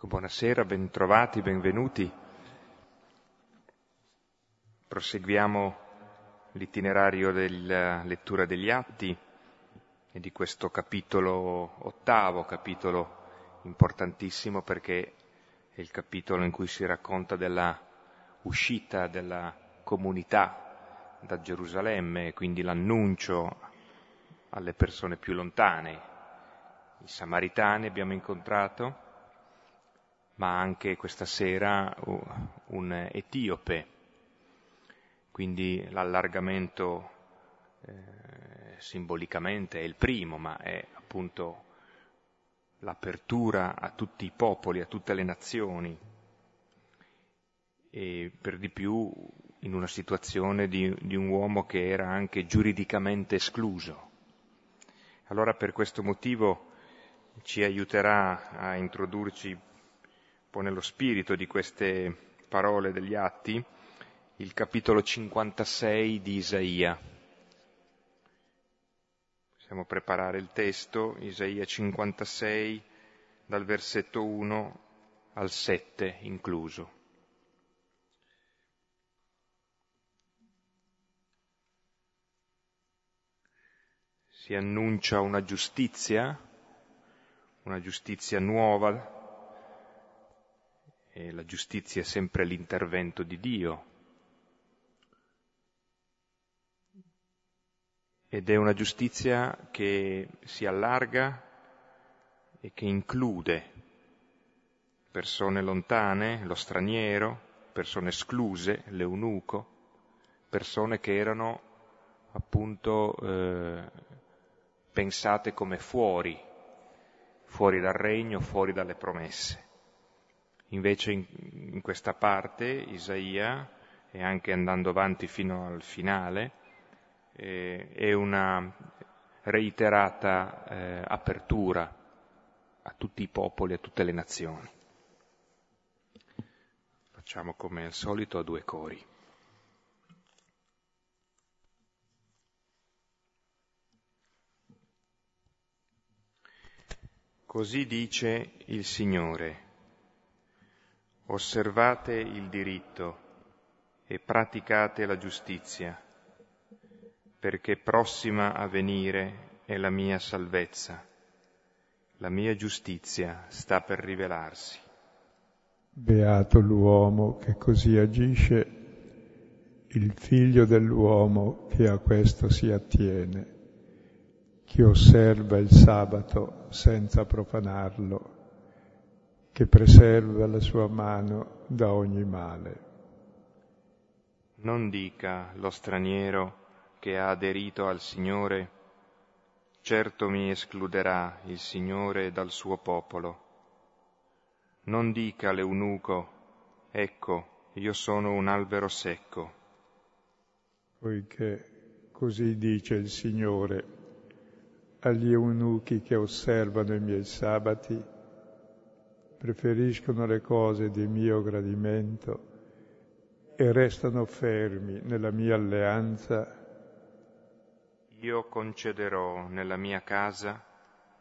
Buonasera, bentrovati, benvenuti. Proseguiamo l'itinerario della lettura degli atti e di questo capitolo ottavo, capitolo importantissimo perché è il capitolo in cui si racconta della uscita della comunità da Gerusalemme, quindi l'annuncio alle persone più lontane. I samaritani abbiamo incontrato, ma anche questa sera un etiope, quindi l'allargamento eh, simbolicamente è il primo, ma è appunto l'apertura a tutti i popoli, a tutte le nazioni e per di più in una situazione di, di un uomo che era anche giuridicamente escluso. Allora per questo motivo ci aiuterà a introdurci un po' nello spirito di queste parole degli atti il capitolo 56 di Isaia. Possiamo preparare il testo, Isaia 56, dal versetto 1 al 7 incluso. Si annuncia una giustizia, una giustizia nuova, e la giustizia è sempre l'intervento di Dio, ed è una giustizia che si allarga e che include persone lontane, lo straniero, persone escluse, l'eunuco, persone che erano appunto eh, pensate come fuori, fuori dal regno, fuori dalle promesse. Invece in, in questa parte Isaia, e anche andando avanti fino al finale, eh, è una reiterata eh, apertura a tutti i popoli, a tutte le nazioni. Facciamo come al solito a due cori. Così dice il Signore. Osservate il diritto e praticate la giustizia perché prossima a venire è la mia salvezza, la mia giustizia sta per rivelarsi. Beato l'uomo che così agisce, il figlio dell'uomo che a questo si attiene, chi osserva il sabato senza profanarlo, che preserva la sua mano da ogni male. Non dica lo straniero che ha aderito al Signore, certo mi escluderà il Signore dal suo popolo. Non dica l'eunuco, ecco, io sono un albero secco. Poiché così dice il Signore agli eunuchi che osservano i miei sabati, preferiscono le cose di mio gradimento e restano fermi nella mia alleanza io concederò nella mia casa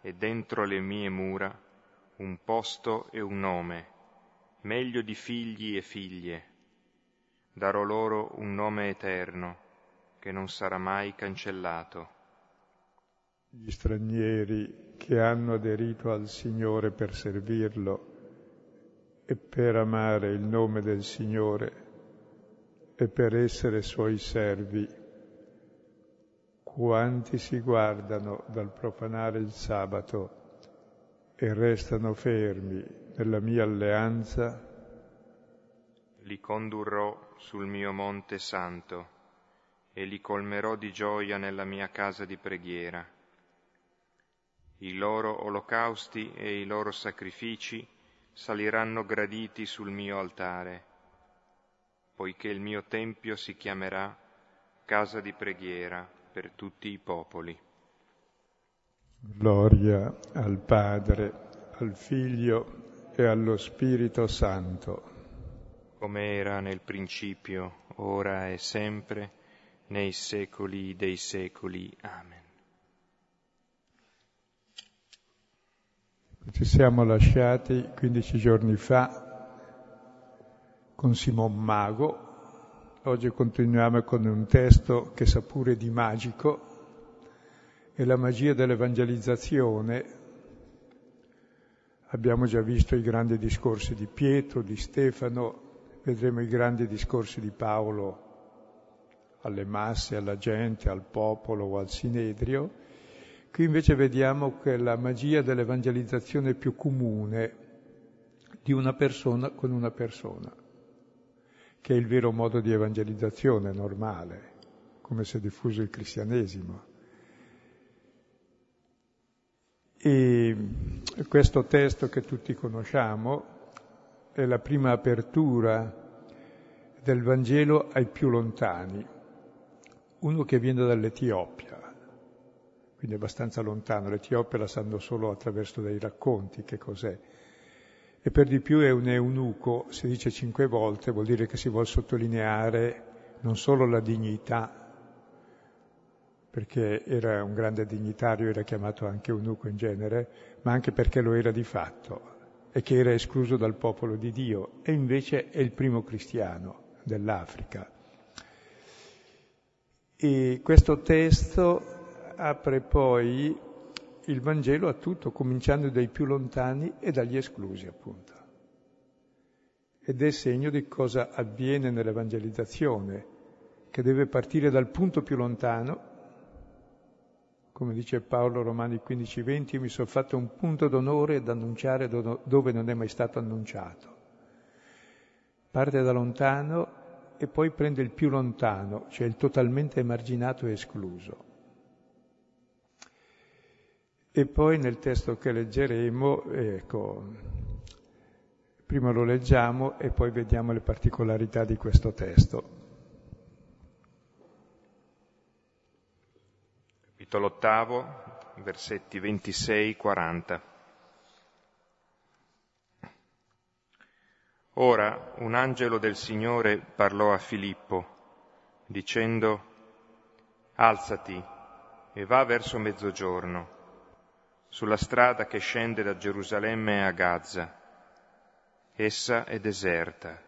e dentro le mie mura un posto e un nome, meglio di figli e figlie. Darò loro un nome eterno che non sarà mai cancellato. Gli stranieri che hanno aderito al Signore per servirlo e per amare il nome del Signore e per essere suoi servi quanti si guardano dal profanare il sabato e restano fermi nella mia alleanza, li condurrò sul mio monte santo e li colmerò di gioia nella mia casa di preghiera. I loro olocausti e i loro sacrifici saliranno graditi sul mio altare, poiché il mio tempio si chiamerà casa di preghiera per tutti i popoli. Gloria al Padre, al Figlio e allo Spirito Santo. Come era nel principio, ora e sempre, nei secoli dei secoli. Amen. Ci siamo lasciati 15 giorni fa con Simon Mago, oggi continuiamo con un testo che sa pure di magico, è la magia dell'evangelizzazione. Abbiamo già visto i grandi discorsi di Pietro, di Stefano, vedremo i grandi discorsi di Paolo alle masse, alla gente, al popolo o al sinedrio. Qui invece vediamo che la magia dell'evangelizzazione più comune di una persona con una persona, che è il vero modo di evangelizzazione normale, come si è diffuso il cristianesimo. E questo testo che tutti conosciamo è la prima apertura del Vangelo ai più lontani, uno che viene dall'Etiopia quindi abbastanza lontano. L'Etiopia la sanno solo attraverso dei racconti che cos'è. E per di più è un eunuco, si dice cinque volte, vuol dire che si vuole sottolineare non solo la dignità, perché era un grande dignitario, era chiamato anche eunuco in genere, ma anche perché lo era di fatto e che era escluso dal popolo di Dio e invece è il primo cristiano dell'Africa. E questo testo apre poi il Vangelo a tutto, cominciando dai più lontani e dagli esclusi, appunto. Ed è segno di cosa avviene nell'evangelizzazione, che deve partire dal punto più lontano, come dice Paolo Romani 15:20, mi sono fatto un punto d'onore ad annunciare dove non è mai stato annunciato. Parte da lontano e poi prende il più lontano, cioè il totalmente emarginato e escluso. E poi nel testo che leggeremo, ecco, prima lo leggiamo e poi vediamo le particolarità di questo testo. Capitolo ottavo, versetti 26-40. Ora un angelo del Signore parlò a Filippo, dicendo, Alzati e va verso mezzogiorno sulla strada che scende da Gerusalemme a Gaza. Essa è deserta.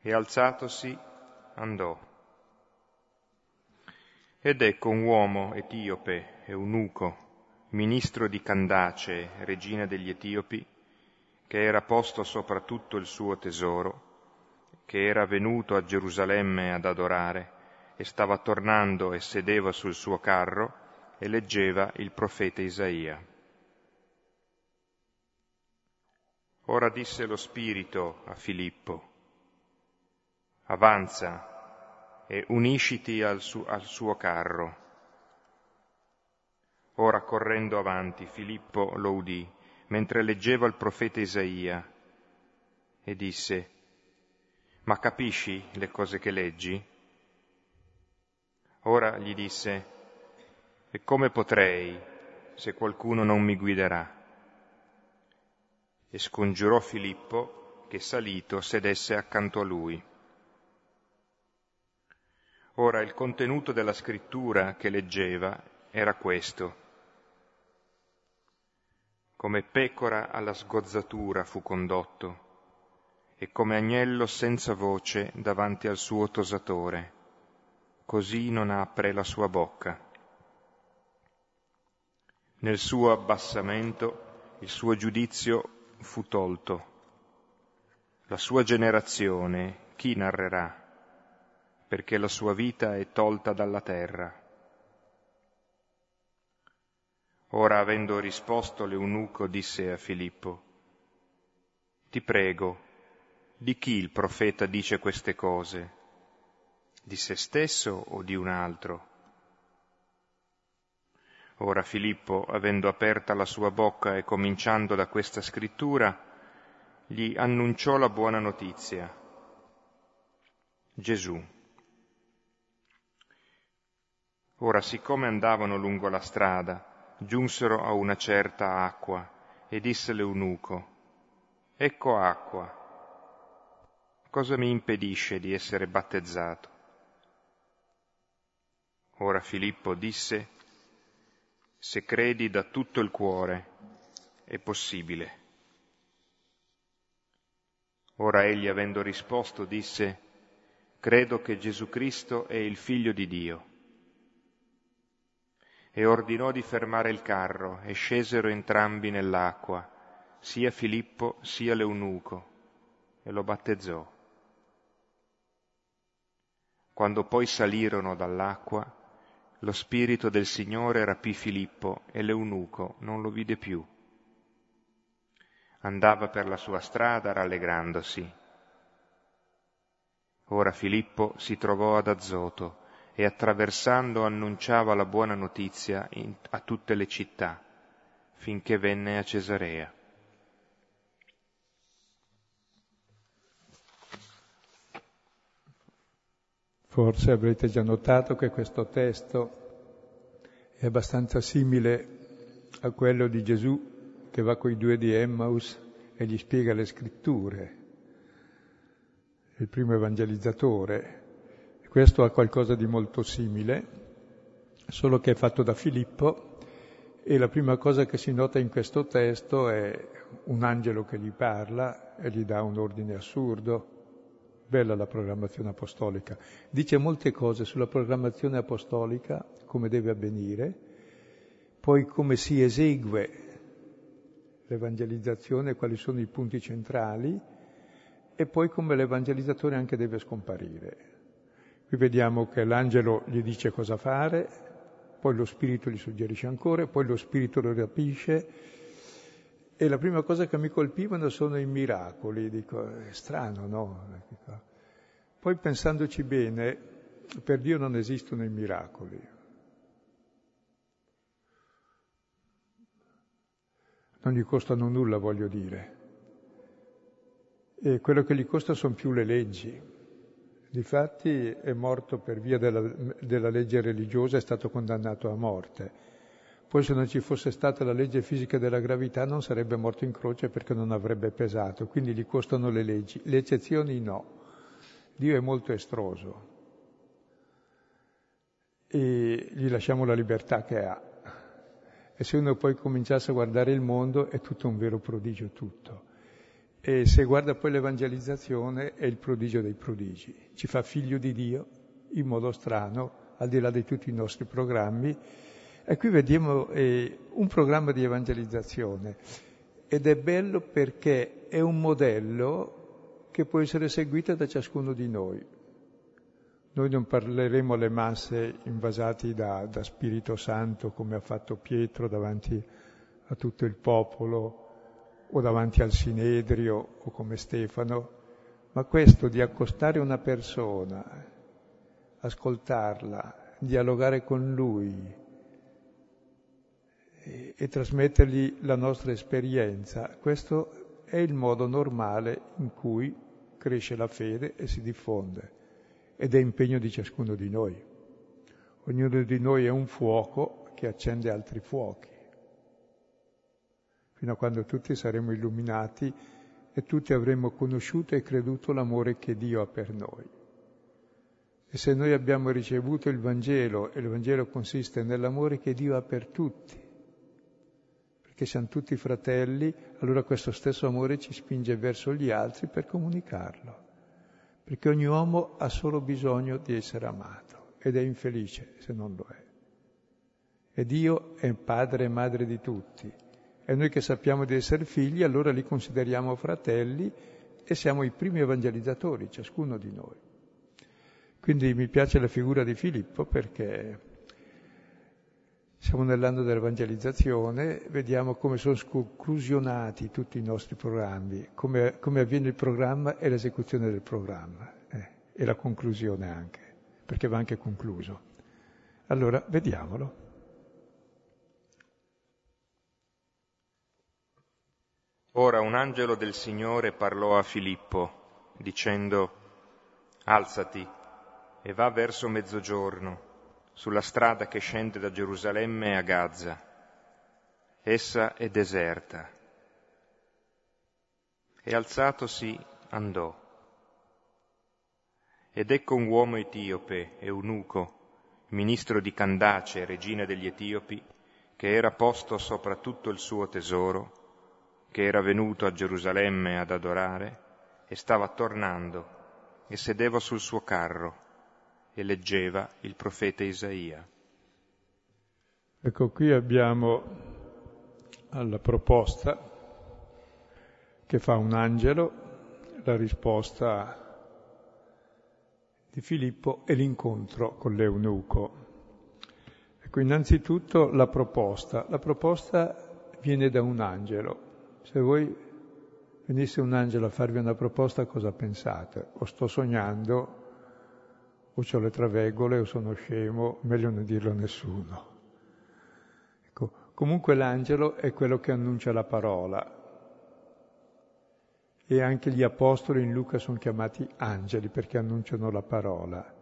E alzatosi andò. Ed ecco un uomo etiope, eunuco, ministro di Candace, regina degli Etiopi, che era posto sopra tutto il suo tesoro, che era venuto a Gerusalemme ad adorare, e stava tornando e sedeva sul suo carro, e leggeva il profeta Isaia. Ora disse lo Spirito a Filippo, avanza e unisciti al, su- al suo carro. Ora correndo avanti Filippo lo udì mentre leggeva il profeta Isaia e disse, ma capisci le cose che leggi? Ora gli disse, e come potrei se qualcuno non mi guiderà? E scongiurò Filippo che salito sedesse accanto a lui. Ora il contenuto della scrittura che leggeva era questo. Come pecora alla sgozzatura fu condotto e come agnello senza voce davanti al suo tosatore, così non apre la sua bocca. Nel suo abbassamento il suo giudizio fu tolto. La sua generazione chi narrerà? Perché la sua vita è tolta dalla terra. Ora, avendo risposto l'eunuco, disse a Filippo, Ti prego, di chi il profeta dice queste cose? Di se stesso o di un altro? Ora Filippo, avendo aperta la sua bocca e cominciando da questa scrittura, gli annunciò la buona notizia. Gesù. Ora, siccome andavano lungo la strada, giunsero a una certa acqua e disse l'eunuco, Ecco acqua, cosa mi impedisce di essere battezzato? Ora Filippo disse, Se credi da tutto il cuore, è possibile. Ora egli, avendo risposto, disse, Credo che Gesù Cristo è il Figlio di Dio. E ordinò di fermare il carro e scesero entrambi nell'acqua, sia Filippo sia l'eunuco, e lo battezzò. Quando poi salirono dall'acqua, lo spirito del Signore rapì Filippo e l'eunuco non lo vide più. Andava per la sua strada rallegrandosi. Ora Filippo si trovò ad Azoto e attraversando annunciava la buona notizia a tutte le città, finché venne a Cesarea. Forse avrete già notato che questo testo è abbastanza simile a quello di Gesù che va con i due di Emmaus e gli spiega le scritture, il primo evangelizzatore. Questo ha qualcosa di molto simile, solo che è fatto da Filippo e la prima cosa che si nota in questo testo è un angelo che gli parla e gli dà un ordine assurdo Bella la programmazione apostolica. Dice molte cose sulla programmazione apostolica, come deve avvenire, poi come si esegue l'evangelizzazione, quali sono i punti centrali e poi come l'evangelizzatore anche deve scomparire. Qui vediamo che l'angelo gli dice cosa fare, poi lo spirito gli suggerisce ancora, poi lo spirito lo rapisce e la prima cosa che mi colpivano sono i miracoli, dico, è strano, no? Poi pensandoci bene, per Dio non esistono i miracoli. Non gli costano nulla, voglio dire. E quello che gli costa sono più le leggi. Difatti è morto per via della, della legge religiosa, è stato condannato a morte poi se non ci fosse stata la legge fisica della gravità non sarebbe morto in croce perché non avrebbe pesato, quindi gli costano le leggi. Le eccezioni no. Dio è molto estroso e gli lasciamo la libertà che ha. E se uno poi cominciasse a guardare il mondo è tutto un vero prodigio tutto. E se guarda poi l'evangelizzazione è il prodigio dei prodigi. Ci fa figlio di Dio in modo strano, al di là di tutti i nostri programmi, e qui vediamo eh, un programma di evangelizzazione ed è bello perché è un modello che può essere seguito da ciascuno di noi. Noi non parleremo alle masse invasati da, da Spirito Santo come ha fatto Pietro davanti a tutto il popolo o davanti al Sinedrio o come Stefano, ma questo di accostare una persona, ascoltarla, dialogare con lui, e, trasmettergli la nostra esperienza. Questo è il modo normale in cui cresce la fede e si diffonde ed è impegno di ciascuno di noi. Ognuno di noi è un fuoco che accende altri fuochi, fino a quando tutti saremo illuminati e tutti avremo conosciuto e creduto l'amore che Dio ha per noi. E se noi abbiamo ricevuto il Vangelo, e il Vangelo consiste nell'amore che Dio ha per tutti, che siamo tutti fratelli, allora questo stesso amore ci spinge verso gli altri per comunicarlo. Perché ogni uomo ha solo bisogno di essere amato ed è infelice se non lo è. E Dio è padre e madre di tutti. E noi che sappiamo di essere figli, allora li consideriamo fratelli e siamo i primi evangelizzatori, ciascuno di noi. Quindi mi piace la figura di Filippo perché siamo nell'anno dell'evangelizzazione, vediamo come sono sconclusionati tutti i nostri programmi, come, come avviene il programma e l'esecuzione del programma, eh, e la conclusione anche, perché va anche concluso. Allora, vediamolo. Ora un angelo del Signore parlò a Filippo, dicendo, Alzati e va verso mezzogiorno sulla strada che scende da Gerusalemme a Gaza. Essa è deserta. E alzatosi andò. Ed ecco un uomo etiope, eunuco, ministro di Candace, regina degli Etiopi, che era posto sopra tutto il suo tesoro, che era venuto a Gerusalemme ad adorare, e stava tornando, e sedeva sul suo carro, e leggeva il profeta Isaia. Ecco, qui abbiamo alla proposta che fa un angelo, la risposta di Filippo e l'incontro con l'eunuco. Ecco, innanzitutto la proposta. La proposta viene da un angelo. Se voi venisse un angelo a farvi una proposta, cosa pensate? O sto sognando, o ho le traveggole, o sono scemo, meglio non dirlo a nessuno. Ecco, comunque l'angelo è quello che annuncia la parola. E anche gli apostoli in Luca sono chiamati angeli perché annunciano la parola.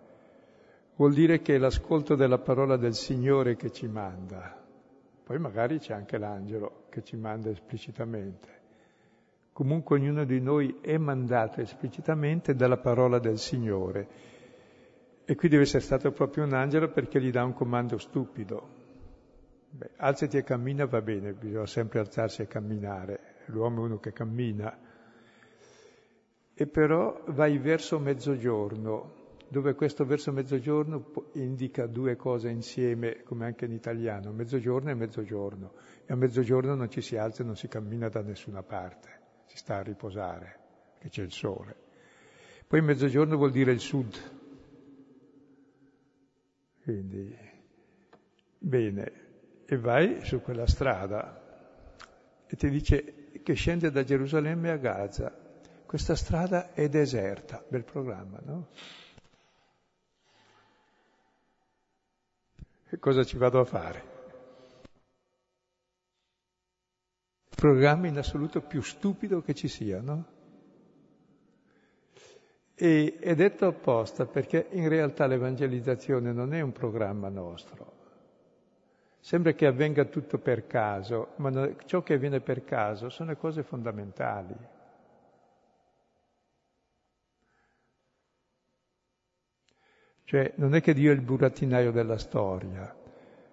Vuol dire che è l'ascolto della parola del Signore che ci manda. Poi magari c'è anche l'angelo che ci manda esplicitamente. Comunque ognuno di noi è mandato esplicitamente dalla parola del Signore. E qui deve essere stato proprio un angelo perché gli dà un comando stupido. Beh, alzati e cammina va bene, bisogna sempre alzarsi e camminare. L'uomo è uno che cammina. E però vai verso mezzogiorno, dove questo verso mezzogiorno indica due cose insieme, come anche in italiano, mezzogiorno e mezzogiorno. E a mezzogiorno non ci si alza e non si cammina da nessuna parte, si sta a riposare, che c'è il sole. Poi mezzogiorno vuol dire il sud. Quindi, bene, e vai su quella strada e ti dice che scende da Gerusalemme a Gaza. Questa strada è deserta, bel programma, no? Che cosa ci vado a fare? Programma in assoluto più stupido che ci sia, no? E è detto apposta perché in realtà l'evangelizzazione non è un programma nostro. Sembra che avvenga tutto per caso, ma ciò che avviene per caso sono cose fondamentali. Cioè non è che Dio è il burattinaio della storia,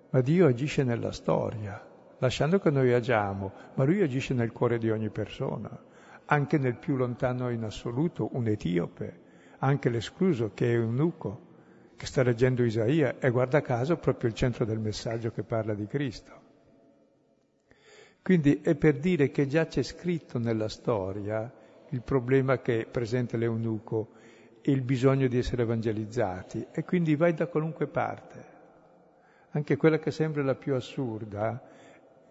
ma Dio agisce nella storia, lasciando che noi agiamo, ma Lui agisce nel cuore di ogni persona, anche nel più lontano in assoluto, un etiope, anche l'escluso che è un nuco, che sta leggendo Isaia, e guarda caso proprio il centro del messaggio che parla di Cristo. Quindi è per dire che già c'è scritto nella storia il problema che presenta l'eunuco e il bisogno di essere evangelizzati e quindi vai da qualunque parte. Anche quella che sembra la più assurda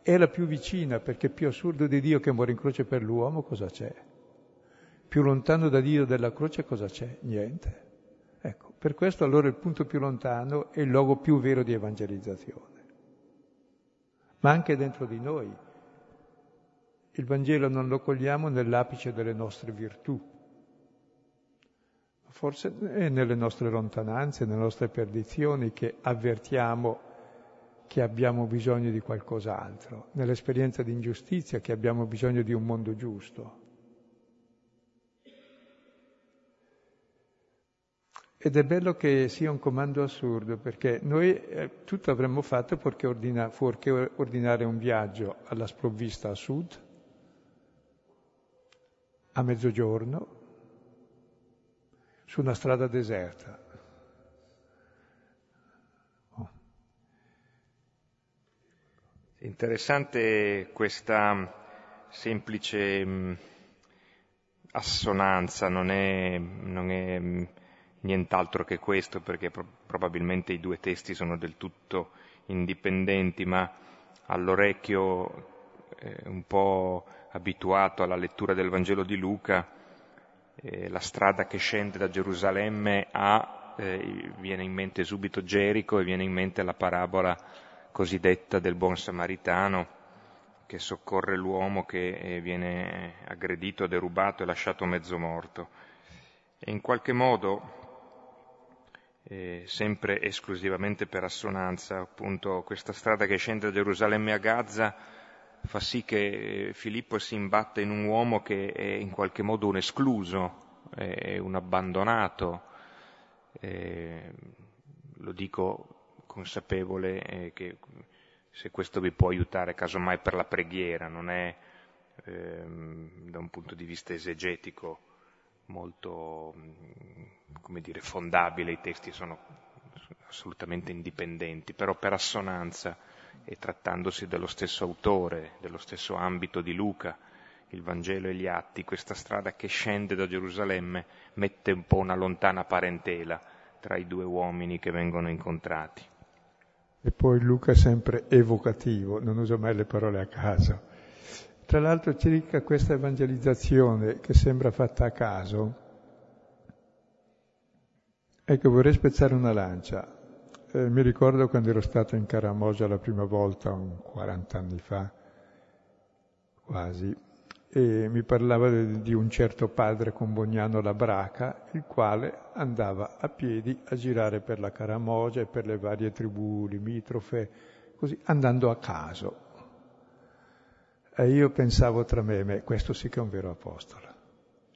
è la più vicina perché più assurdo di Dio che muore in croce per l'uomo cosa c'è? Più lontano da Dio della croce cosa c'è? Niente. Ecco, per questo allora il punto più lontano è il luogo più vero di evangelizzazione. Ma anche dentro di noi. Il Vangelo non lo cogliamo nell'apice delle nostre virtù, Forse è nelle nostre lontananze, nelle nostre perdizioni che avvertiamo che abbiamo bisogno di qualcos'altro, nell'esperienza di ingiustizia che abbiamo bisogno di un mondo giusto. Ed è bello che sia un comando assurdo, perché noi eh, tutto avremmo fatto perché ordina, fuorché ordinare un viaggio alla sprovvista a sud, a mezzogiorno, su una strada deserta. Interessante questa semplice mh, assonanza, non è, non è mh, nient'altro che questo, perché pro- probabilmente i due testi sono del tutto indipendenti, ma all'orecchio eh, un po' abituato alla lettura del Vangelo di Luca, eh, la strada che scende da Gerusalemme a, eh, viene in mente subito Gerico e viene in mente la parabola cosiddetta del buon samaritano che soccorre l'uomo che eh, viene aggredito, derubato e lasciato mezzo morto. E in qualche modo, eh, sempre esclusivamente per assonanza, appunto questa strada che scende da Gerusalemme a Gaza fa sì che Filippo si imbatta in un uomo che è in qualche modo un escluso, è un abbandonato, eh, lo dico consapevole eh, che se questo vi può aiutare casomai per la preghiera, non è ehm, da un punto di vista esegetico molto, come dire, fondabile, i testi sono assolutamente indipendenti, però per assonanza e trattandosi dello stesso autore, dello stesso ambito di Luca, il Vangelo e gli atti, questa strada che scende da Gerusalemme mette un po' una lontana parentela tra i due uomini che vengono incontrati. E poi Luca è sempre evocativo, non usa mai le parole a caso. Tra l'altro circa questa evangelizzazione che sembra fatta a caso, ecco vorrei spezzare una lancia. Eh, mi ricordo quando ero stato in Caramosa la prima volta, un 40 anni fa, quasi, e mi parlava di un certo padre con Bognano la Braca, il quale andava a piedi a girare per la Caramogia e per le varie tribù limitrofe, così andando a caso. E io pensavo tra me, me questo sì che è un vero apostolo.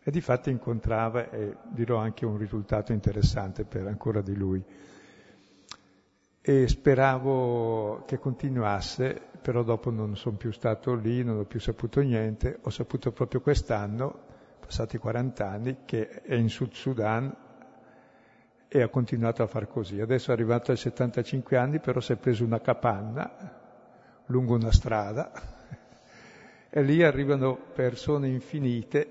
E di fatto incontrava, e dirò anche un risultato interessante per ancora di lui, e speravo che continuasse, però dopo non sono più stato lì, non ho più saputo niente, ho saputo proprio quest'anno, passati 40 anni, che è in Sud Sudan e ha continuato a far così. Adesso è arrivato ai 75 anni, però si è preso una capanna lungo una strada e lì arrivano persone infinite,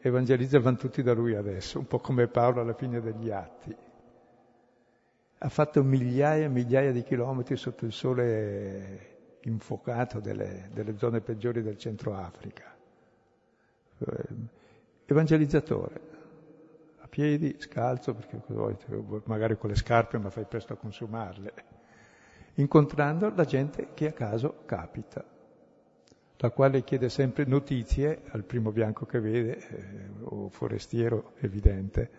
evangelizzano tutti da lui adesso, un po' come Paolo alla fine degli atti ha fatto migliaia e migliaia di chilometri sotto il sole infuocato delle, delle zone peggiori del centro Africa. Ehm, evangelizzatore, a piedi, scalzo, perché magari con le scarpe ma fai presto a consumarle, incontrando la gente che a caso capita, la quale chiede sempre notizie al primo bianco che vede, eh, o forestiero evidente,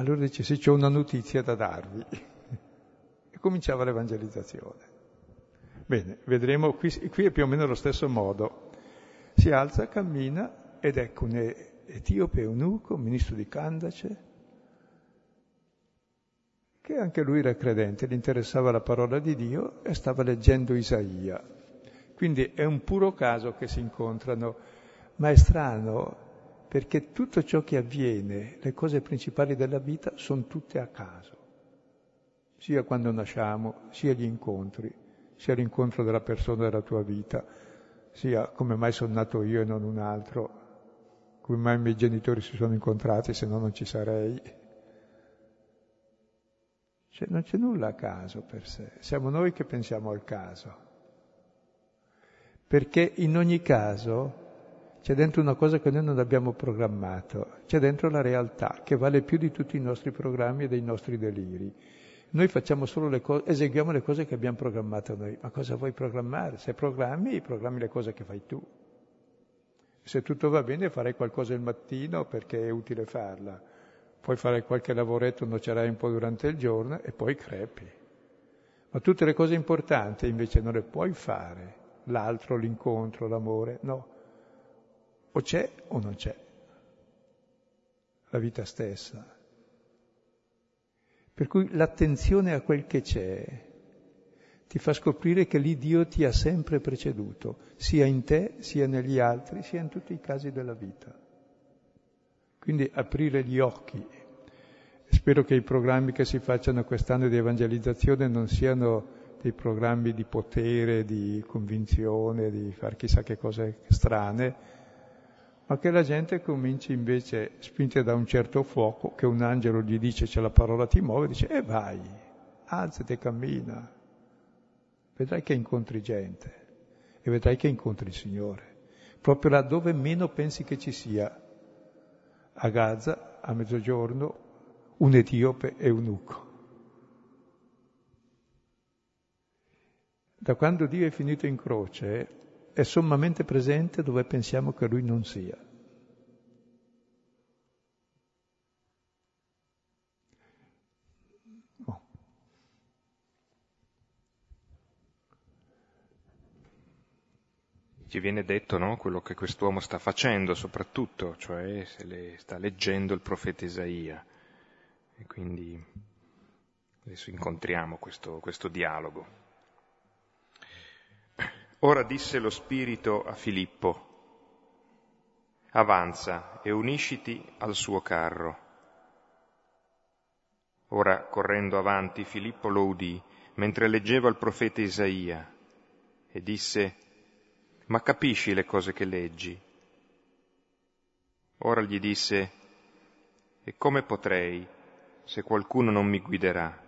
allora dice, se c'è una notizia da darvi. E cominciava l'evangelizzazione. Bene, vedremo, qui, qui è più o meno lo stesso modo. Si alza, cammina ed ecco un etiope eunuco, ministro di Candace, che anche lui era credente, gli interessava la parola di Dio e stava leggendo Isaia. Quindi è un puro caso che si incontrano, ma è strano perché tutto ciò che avviene, le cose principali della vita, sono tutte a caso, sia quando nasciamo, sia gli incontri, sia l'incontro della persona della tua vita, sia come mai sono nato io e non un altro, come mai i miei genitori si sono incontrati, se no non ci sarei. Cioè, non c'è nulla a caso per sé, siamo noi che pensiamo al caso. Perché in ogni caso c'è dentro una cosa che noi non abbiamo programmato, c'è dentro la realtà che vale più di tutti i nostri programmi e dei nostri deliri. Noi facciamo solo le cose, eseguiamo le cose che abbiamo programmato noi. Ma cosa vuoi programmare? Se programmi, programmi le cose che fai tu. Se tutto va bene farai qualcosa il mattino perché è utile farla. Puoi fare qualche lavoretto, nocerai un po' durante il giorno e poi crepi. Ma tutte le cose importanti invece non le puoi fare. L'altro, l'incontro, l'amore, no o c'è o non c'è. La vita stessa. Per cui l'attenzione a quel che c'è ti fa scoprire che lì Dio ti ha sempre preceduto, sia in te, sia negli altri, sia in tutti i casi della vita. Quindi aprire gli occhi. Spero che i programmi che si facciano quest'anno di evangelizzazione non siano dei programmi di potere, di convinzione, di fare chissà che cose strane, ma che la gente cominci invece, spinta da un certo fuoco, che un angelo gli dice c'è la parola ti muove, dice e eh vai, alzati e cammina. Vedrai che incontri gente e vedrai che incontri il Signore, proprio laddove meno pensi che ci sia. A Gaza, a mezzogiorno, un etiope e un ucco. Da quando Dio è finito in croce, è sommamente presente dove pensiamo che lui non sia. Oh. Ci viene detto no, quello che quest'uomo sta facendo soprattutto, cioè se le sta leggendo il profeta Isaia. E quindi adesso incontriamo questo, questo dialogo. Ora disse lo Spirito a Filippo, avanza e unisciti al suo carro. Ora, correndo avanti, Filippo lo udì, mentre leggeva il profeta Isaia, e disse, ma capisci le cose che leggi? Ora gli disse, e come potrei se qualcuno non mi guiderà?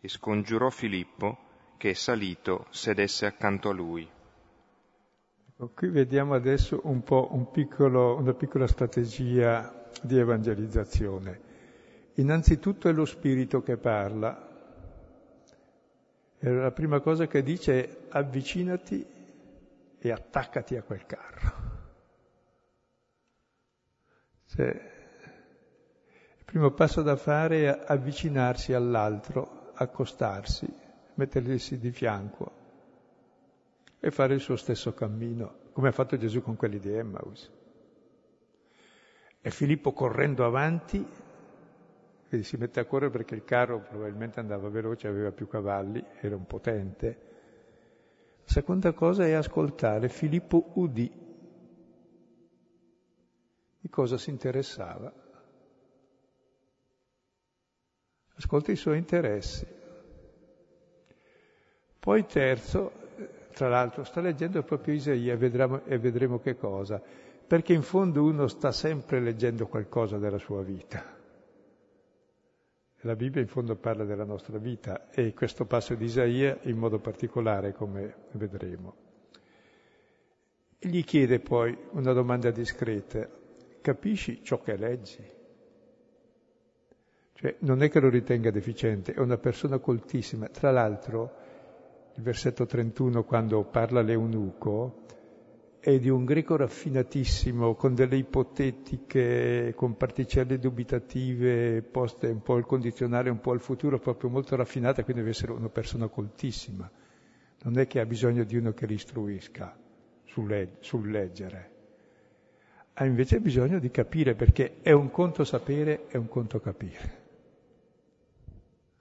E scongiurò Filippo che salito sedesse accanto a lui. Ecco, qui vediamo adesso un po' un piccolo, una piccola strategia di evangelizzazione. Innanzitutto è lo Spirito che parla. E la prima cosa che dice è avvicinati e attaccati a quel carro. Cioè, il primo passo da fare è avvicinarsi all'altro, accostarsi, mettersi di fianco e fare il suo stesso cammino, come ha fatto Gesù con quelli di Emmaus. E Filippo correndo avanti, quindi si mette a correre perché il carro probabilmente andava veloce, aveva più cavalli, era un potente. La seconda cosa è ascoltare. Filippo udì di cosa si interessava. Ascolta i suoi interessi. Poi terzo, tra l'altro sta leggendo proprio Isaia vedremo, e vedremo che cosa, perché in fondo uno sta sempre leggendo qualcosa della sua vita. La Bibbia in fondo parla della nostra vita e questo passo di Isaia in modo particolare, come vedremo. Gli chiede poi una domanda discreta, capisci ciò che leggi? Cioè non è che lo ritenga deficiente, è una persona coltissima. Tra l'altro il versetto 31 quando parla l'eunuco, è di un greco raffinatissimo, con delle ipotetiche, con particelle dubitative poste un po' al condizionale, un po' al futuro, proprio molto raffinata, quindi deve essere una persona coltissima. Non è che ha bisogno di uno che l'istruisca sul, sul leggere. Ha invece bisogno di capire, perché è un conto sapere, è un conto capire.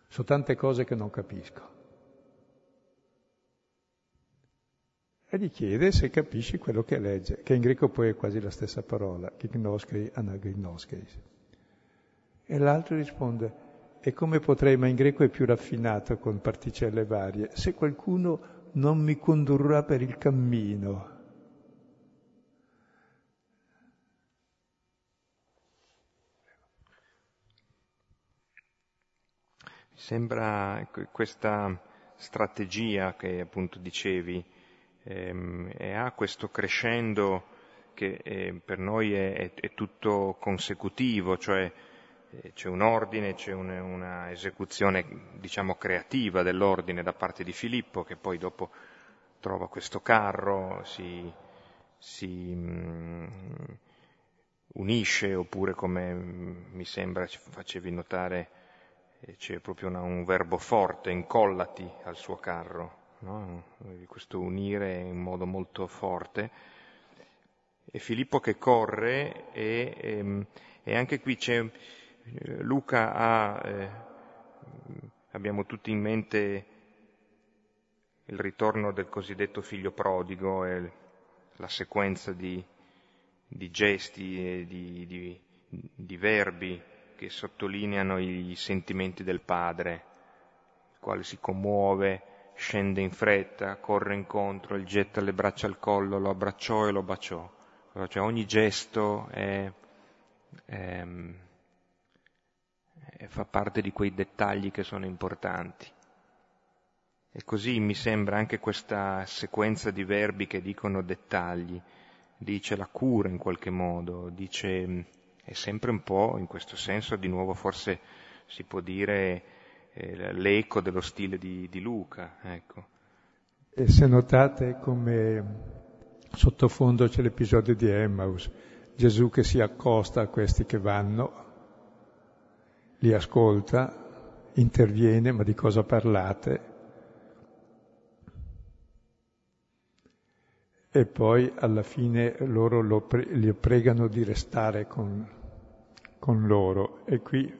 Sono tante cose che non capisco. E gli chiede se capisci quello che legge, che in greco poi è quasi la stessa parola, kignoskei, anagrinoskeis. E l'altro risponde, e come potrei, ma in greco è più raffinato con particelle varie, se qualcuno non mi condurrà per il cammino. Sembra questa strategia che appunto dicevi, ehm, e ha questo crescendo che eh, per noi è, è, è, tutto consecutivo, cioè eh, c'è un ordine, c'è un, una esecuzione diciamo creativa dell'ordine da parte di Filippo che poi dopo trova questo carro, si, si mh, mm, unisce oppure come mi sembra facevi notare eh, c'è proprio una, un verbo forte, incollati al suo carro no? questo unire in modo molto forte. E Filippo che corre e, e, ehm, e anche qui c'è, eh, Luca ha, eh, abbiamo tutti in mente il ritorno del cosiddetto figlio prodigo e la sequenza di, di gesti e di, di, di, verbi che sottolineano i sentimenti del padre, il quale si commuove, scende in fretta, corre incontro, gli getta le braccia al collo, lo abbracciò e lo baciò. Cioè ogni gesto è, è, è, fa parte di quei dettagli che sono importanti. E così mi sembra anche questa sequenza di verbi che dicono dettagli, dice la cura in qualche modo, dice, è sempre un po', in questo senso, di nuovo forse si può dire l'eco dello stile di, di Luca. Ecco. E se notate come sottofondo c'è l'episodio di Emmaus, Gesù che si accosta a questi che vanno, li ascolta, interviene, ma di cosa parlate? E poi alla fine loro lo pre- li pregano di restare con, con loro. E qui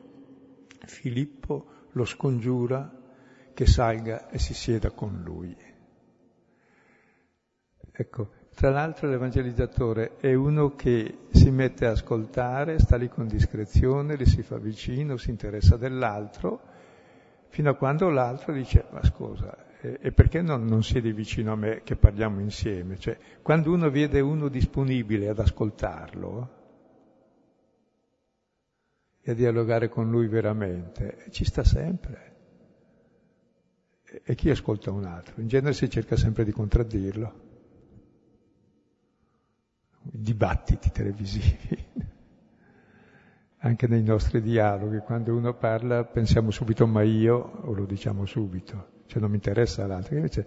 Filippo lo scongiura che salga e si sieda con lui. Ecco, tra l'altro l'evangelizzatore è uno che si mette a ascoltare, sta lì con discrezione, le si fa vicino, si interessa dell'altro, fino a quando l'altro dice, ma scusa, e perché non, non siedi vicino a me che parliamo insieme? Cioè, quando uno vede uno disponibile ad ascoltarlo e a dialogare con lui veramente, ci sta sempre. E chi ascolta un altro? In genere si cerca sempre di contraddirlo. Dibattiti televisivi. Anche nei nostri dialoghi, quando uno parla pensiamo subito ma io o lo diciamo subito cioè non mi interessa l'altro. Invece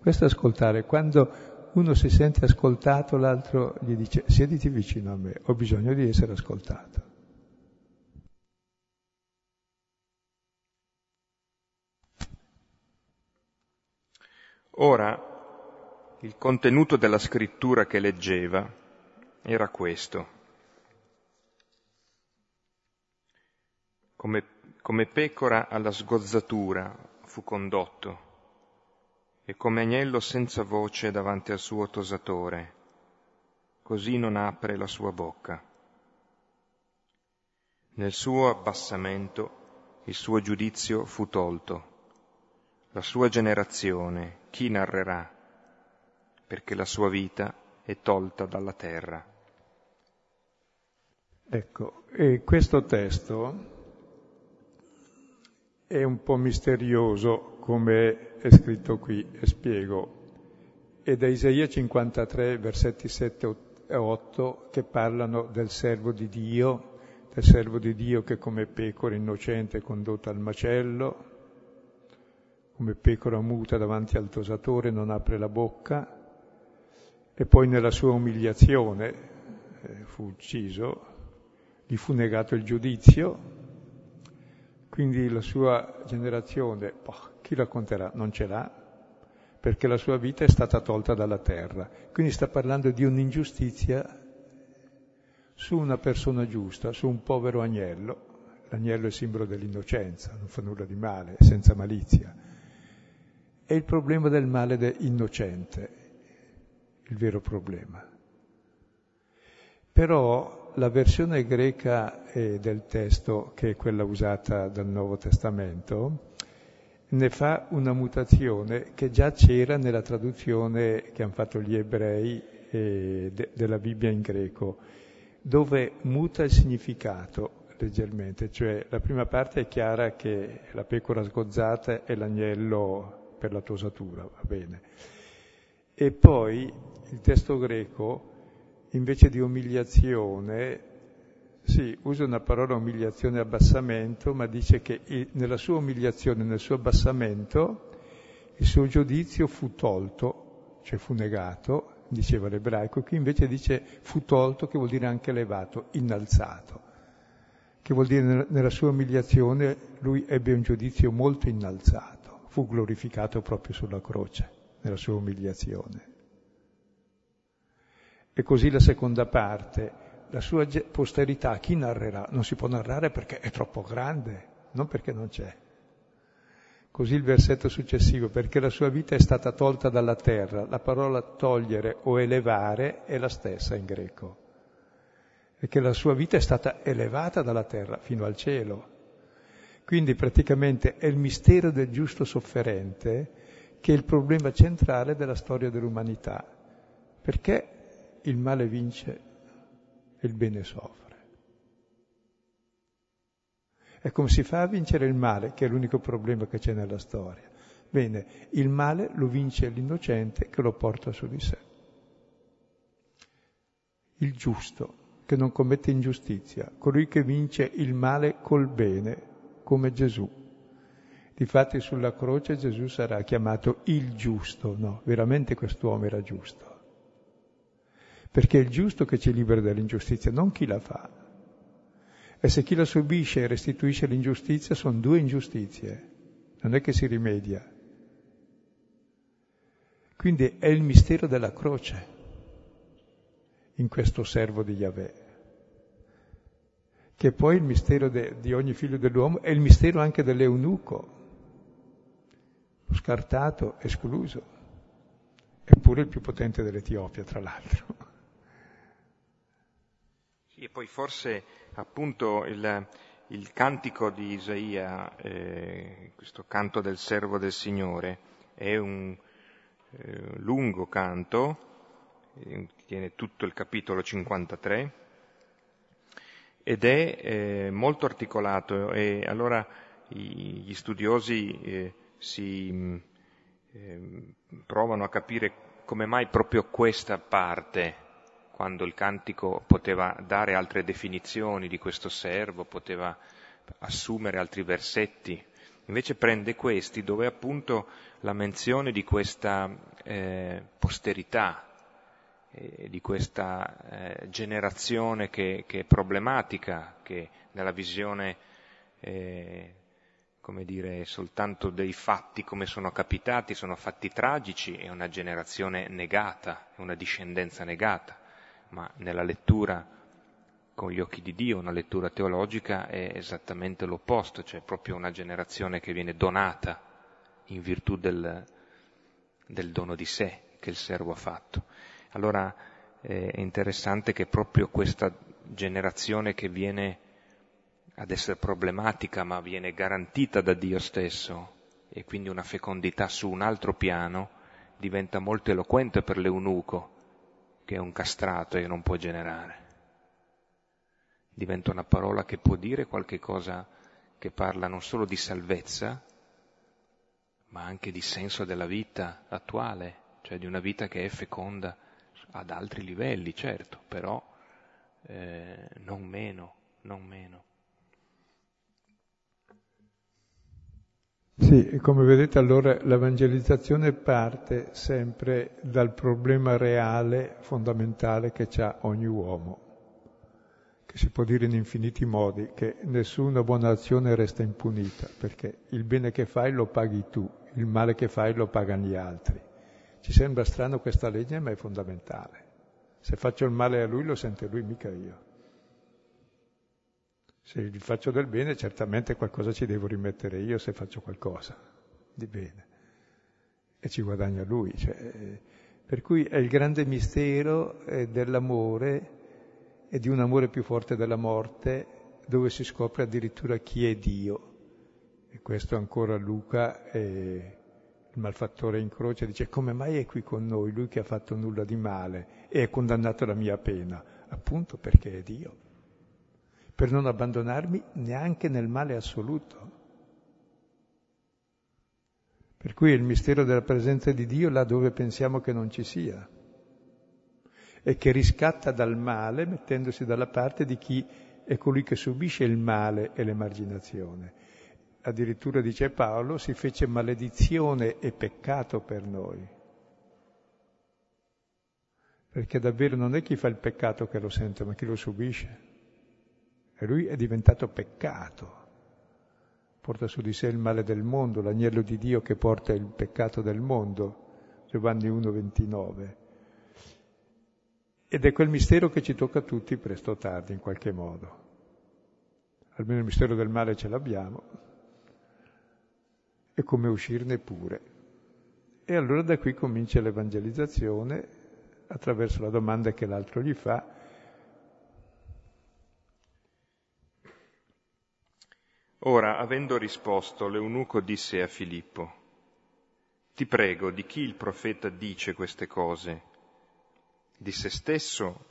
questo ascoltare, quando uno si sente ascoltato, l'altro gli dice siediti vicino a me, ho bisogno di essere ascoltato. Ora, il contenuto della scrittura che leggeva era questo. Come, come pecora alla sgozzatura fu condotto e come agnello senza voce davanti al suo tosatore, così non apre la sua bocca. Nel suo abbassamento il suo giudizio fu tolto, la sua generazione chi narrerà, perché la sua vita è tolta dalla terra. Ecco, e questo testo è un po' misterioso come è scritto qui e spiego. È da Isaia 53, versetti 7 e 8, che parlano del servo di Dio, del servo di Dio che come pecora innocente è condotto al macello, come pecora muta davanti al tosatore non apre la bocca, e poi nella sua umiliazione eh, fu ucciso, gli fu negato il giudizio, quindi la sua generazione, oh, chi racconterà? Non ce l'ha, perché la sua vita è stata tolta dalla terra. Quindi sta parlando di un'ingiustizia su una persona giusta, su un povero agnello. L'agnello è simbolo dell'innocenza, non fa nulla di male, senza malizia. È il problema del male de innocente, il vero problema. Però la versione greca eh, del testo, che è quella usata dal Nuovo Testamento, ne fa una mutazione che già c'era nella traduzione che hanno fatto gli ebrei eh, de- della Bibbia in greco, dove muta il significato leggermente, cioè la prima parte è chiara che la pecora sgozzata è l'agnello per la tosatura, va bene. E poi il testo greco invece di umiliazione, sì, usa una parola umiliazione e abbassamento, ma dice che nella sua umiliazione, nel suo abbassamento, il suo giudizio fu tolto, cioè fu negato, diceva l'ebraico, qui invece dice fu tolto, che vuol dire anche elevato, innalzato, che vuol dire nella sua umiliazione lui ebbe un giudizio molto innalzato, fu glorificato proprio sulla croce, nella sua umiliazione. E così la seconda parte, la sua posterità, chi narrerà? Non si può narrare perché è troppo grande, non perché non c'è. Così il versetto successivo, perché la sua vita è stata tolta dalla terra. La parola togliere o elevare è la stessa in greco. Perché la sua vita è stata elevata dalla terra fino al cielo. Quindi praticamente è il mistero del giusto sofferente che è il problema centrale della storia dell'umanità. Perché il male vince e il bene soffre. E come si fa a vincere il male, che è l'unico problema che c'è nella storia? Bene, il male lo vince l'innocente che lo porta su di sé. Il giusto, che non commette ingiustizia, colui che vince il male col bene, come Gesù. Difatti sulla croce Gesù sarà chiamato il giusto, no, veramente quest'uomo era giusto perché è il giusto che ci libera dall'ingiustizia, non chi la fa. E se chi la subisce e restituisce l'ingiustizia sono due ingiustizie, non è che si rimedia. Quindi è il mistero della croce in questo servo di Yahweh, che poi il mistero de, di ogni figlio dell'uomo è il mistero anche dell'eunuco, scartato, escluso Eppure il più potente dell'Etiopia, tra l'altro. Sì, e poi forse appunto il, il cantico di Isaia, eh, questo canto del servo del Signore, è un eh, lungo canto, eh, tiene tutto il capitolo 53 ed è eh, molto articolato. E allora gli studiosi eh, si ehm, provano a capire come mai proprio questa parte quando il cantico poteva dare altre definizioni di questo servo, poteva assumere altri versetti, invece prende questi dove appunto la menzione di questa eh, posterità, di questa eh, generazione che, che, è problematica, che nella visione, eh, come dire, soltanto dei fatti come sono capitati, sono fatti tragici, è una generazione negata, è una discendenza negata ma nella lettura con gli occhi di Dio, una lettura teologica, è esattamente l'opposto, cioè proprio una generazione che viene donata in virtù del, del dono di sé che il servo ha fatto. Allora eh, è interessante che proprio questa generazione che viene ad essere problematica, ma viene garantita da Dio stesso, e quindi una fecondità su un altro piano, diventa molto eloquente per l'eunuco, che è un castrato e non può generare. Diventa una parola che può dire qualche cosa che parla non solo di salvezza, ma anche di senso della vita attuale, cioè di una vita che è feconda ad altri livelli, certo, però eh, non meno, non meno. Sì, come vedete allora l'evangelizzazione parte sempre dal problema reale, fondamentale che ha ogni uomo, che si può dire in infiniti modi, che nessuna buona azione resta impunita, perché il bene che fai lo paghi tu, il male che fai lo pagano gli altri. Ci sembra strano questa legge, ma è fondamentale. Se faccio il male a lui lo sente lui, mica io. Se gli faccio del bene, certamente qualcosa ci devo rimettere io se faccio qualcosa di bene. E ci guadagna lui. Cioè, per cui è il grande mistero eh, dell'amore e di un amore più forte della morte, dove si scopre addirittura chi è Dio. E questo ancora Luca, eh, il malfattore in croce, dice come mai è qui con noi, lui che ha fatto nulla di male e è condannato alla mia pena? Appunto perché è Dio per non abbandonarmi neanche nel male assoluto. Per cui è il mistero della presenza di Dio là dove pensiamo che non ci sia e che riscatta dal male mettendosi dalla parte di chi è colui che subisce il male e l'emarginazione. Addirittura dice Paolo, si fece maledizione e peccato per noi. Perché davvero non è chi fa il peccato che lo sente, ma chi lo subisce. E lui è diventato peccato. Porta su di sé il male del mondo, l'agnello di Dio che porta il peccato del mondo. Giovanni 1,29. Ed è quel mistero che ci tocca a tutti presto o tardi, in qualche modo. Almeno il mistero del male ce l'abbiamo. E come uscirne pure. E allora da qui comincia l'evangelizzazione attraverso la domanda che l'altro gli fa Ora, avendo risposto, l'eunuco disse a Filippo, Ti prego, di chi il profeta dice queste cose? Di se stesso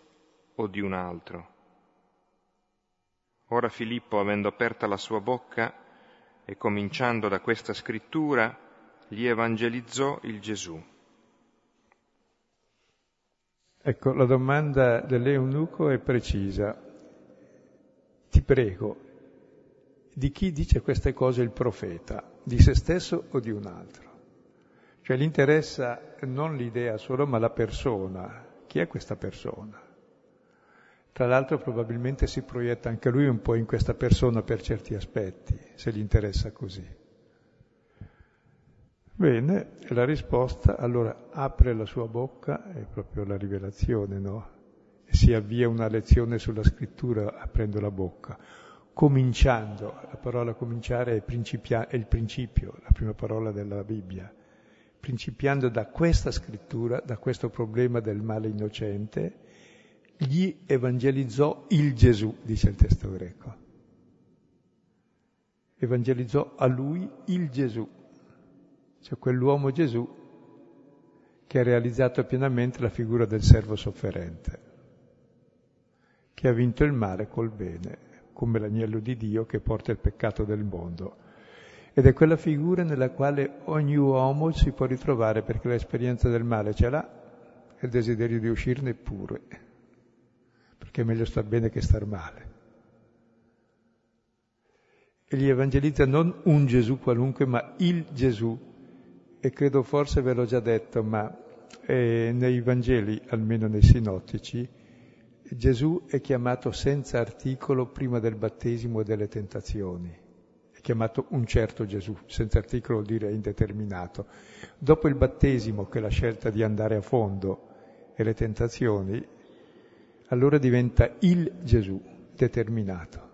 o di un altro? Ora Filippo, avendo aperta la sua bocca e cominciando da questa scrittura, gli evangelizzò il Gesù. Ecco, la domanda dell'eunuco è precisa. Ti prego, di chi dice queste cose il profeta, di se stesso o di un altro. Cioè gli interessa non l'idea solo, ma la persona. Chi è questa persona? Tra l'altro probabilmente si proietta anche lui un po' in questa persona per certi aspetti, se gli interessa così. Bene, la risposta allora apre la sua bocca, è proprio la rivelazione, no? Si avvia una lezione sulla scrittura aprendo la bocca cominciando, la parola cominciare è, è, il principio, la prima parola della Bibbia, principiando da questa scrittura, da questo problema del male innocente, gli evangelizzò il Gesù, dice il testo greco. Evangelizzò a lui il Gesù, cioè quell'uomo Gesù che ha realizzato pienamente la figura del servo sofferente, che ha vinto il male col bene, come l'agnello di Dio che porta il peccato del mondo. Ed è quella figura nella quale ogni uomo si può ritrovare perché l'esperienza del male ce l'ha e il desiderio di uscirne pure, perché è meglio star bene che star male. E gli evangelizza non un Gesù qualunque, ma il Gesù e credo forse ve l'ho già detto, ma eh, nei Vangeli, almeno nei sinottici, Gesù è chiamato senza articolo prima del battesimo e delle tentazioni. È chiamato un certo Gesù, senza articolo vuol dire indeterminato. Dopo il battesimo, che è la scelta di andare a fondo, e le tentazioni, allora diventa il Gesù determinato.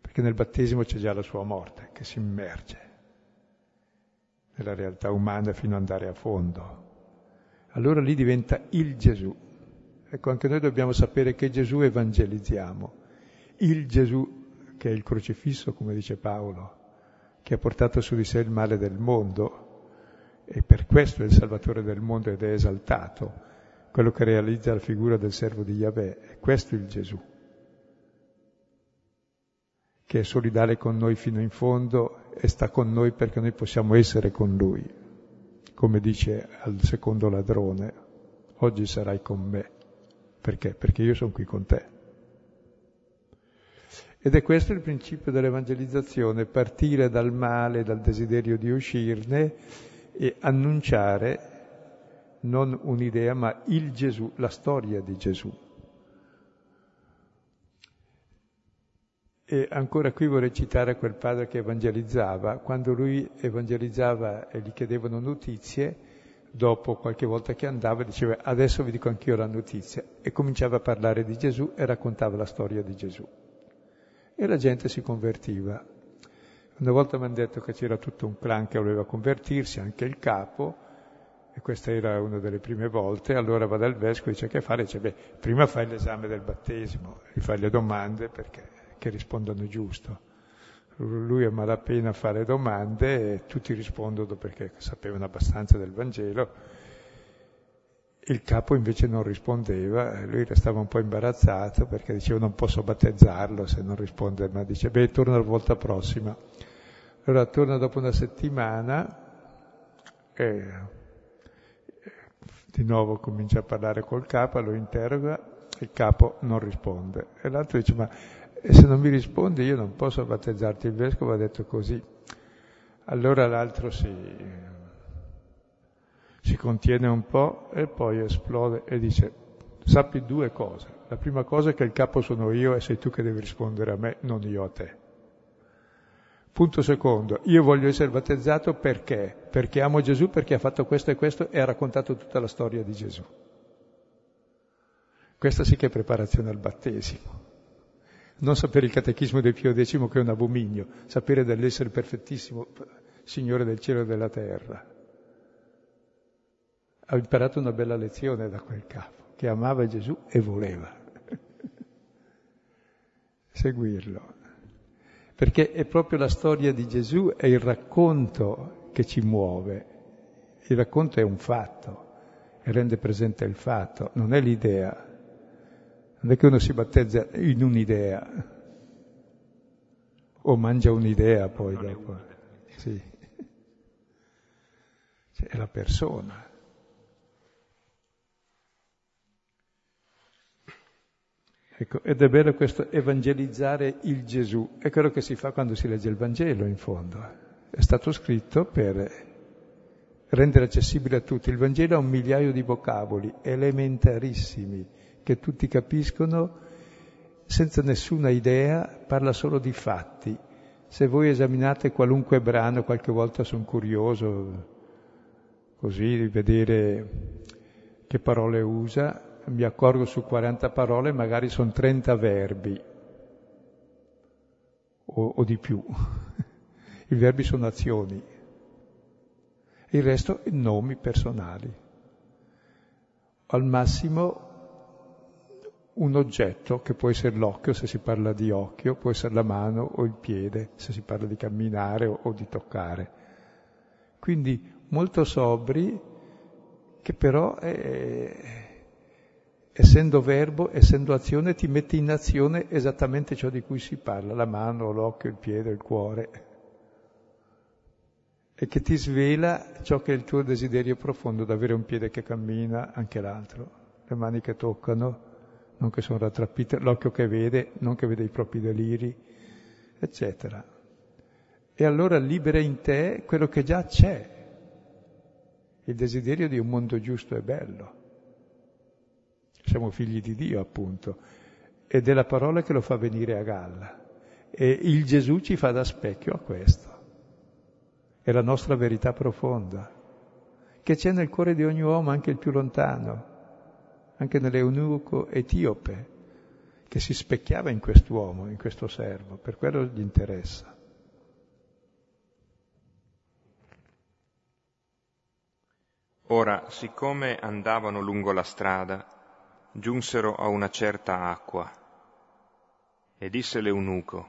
Perché nel battesimo c'è già la sua morte che si immerge nella realtà umana fino ad andare a fondo. Allora lì diventa il Gesù. Ecco, anche noi dobbiamo sapere che Gesù evangelizziamo. Il Gesù che è il crocifisso, come dice Paolo, che ha portato su di sé il male del mondo e per questo è il Salvatore del mondo ed è esaltato, quello che realizza la figura del servo di Yahweh. E questo è il Gesù che è solidale con noi fino in fondo e sta con noi perché noi possiamo essere con lui. Come dice al secondo ladrone, oggi sarai con me. Perché? Perché io sono qui con te. Ed è questo il principio dell'evangelizzazione, partire dal male, dal desiderio di uscirne e annunciare non un'idea, ma il Gesù, la storia di Gesù. E ancora qui vorrei citare quel padre che evangelizzava. Quando lui evangelizzava e gli chiedevano notizie, dopo qualche volta che andava diceva adesso vi dico anch'io la notizia e cominciava a parlare di Gesù e raccontava la storia di Gesù. E la gente si convertiva. Una volta mi hanno detto che c'era tutto un clan che voleva convertirsi, anche il capo, e questa era una delle prime volte, allora va dal vescovo e dice che fare? Dice, beh, prima fai l'esame del battesimo, gli fai le domande perché che rispondono giusto. Lui a malapena fare domande e tutti rispondono perché sapevano abbastanza del Vangelo. Il capo invece non rispondeva, lui restava un po' imbarazzato perché diceva non posso battezzarlo se non risponde, ma dice beh torna la volta prossima. Allora torna dopo una settimana e di nuovo comincia a parlare col capo, lo interroga, il capo non risponde. E l'altro dice ma e se non mi rispondi io non posso battezzarti, il vescovo ha detto così. Allora l'altro si, si contiene un po' e poi esplode e dice, sappi due cose. La prima cosa è che il capo sono io e sei tu che devi rispondere a me, non io a te. Punto secondo, io voglio essere battezzato perché? Perché amo Gesù, perché ha fatto questo e questo e ha raccontato tutta la storia di Gesù. Questa sì che è preparazione al battesimo non sapere il catechismo del Pio X che è un abominio, sapere dell'essere perfettissimo Signore del cielo e della terra. Ha imparato una bella lezione da quel capo, che amava Gesù e voleva seguirlo. Perché è proprio la storia di Gesù, è il racconto che ci muove. Il racconto è un fatto e rende presente il fatto, non è l'idea. Non è che uno si battezza in un'idea o mangia un'idea poi non dopo. Sì. Cioè, è la persona. Ecco, ed è bello questo evangelizzare il Gesù. È quello che si fa quando si legge il Vangelo, in fondo. È stato scritto per rendere accessibile a tutti. Il Vangelo ha un migliaio di vocaboli elementarissimi che tutti capiscono senza nessuna idea, parla solo di fatti. Se voi esaminate qualunque brano, qualche volta sono curioso così di vedere che parole usa, mi accorgo su 40 parole, magari sono 30 verbi o, o di più. I verbi sono azioni. Il resto nomi personali. Al massimo un oggetto che può essere l'occhio se si parla di occhio, può essere la mano o il piede se si parla di camminare o, o di toccare. Quindi molto sobri che però è, essendo verbo, essendo azione, ti mette in azione esattamente ciò di cui si parla, la mano, l'occhio, il piede, il cuore, e che ti svela ciò che è il tuo desiderio profondo, di avere un piede che cammina, anche l'altro, le mani che toccano, non che sono rattrappite, l'occhio che vede, non che vede i propri deliri, eccetera. E allora libera in te quello che già c'è, il desiderio di un mondo giusto e bello. Siamo figli di Dio, appunto, ed è la parola che lo fa venire a galla. E il Gesù ci fa da specchio a questo. È la nostra verità profonda, che c'è nel cuore di ogni uomo, anche il più lontano anche nell'eunuco etiope, che si specchiava in quest'uomo, in questo servo, per quello gli interessa. Ora, siccome andavano lungo la strada, giunsero a una certa acqua e disse l'eunuco,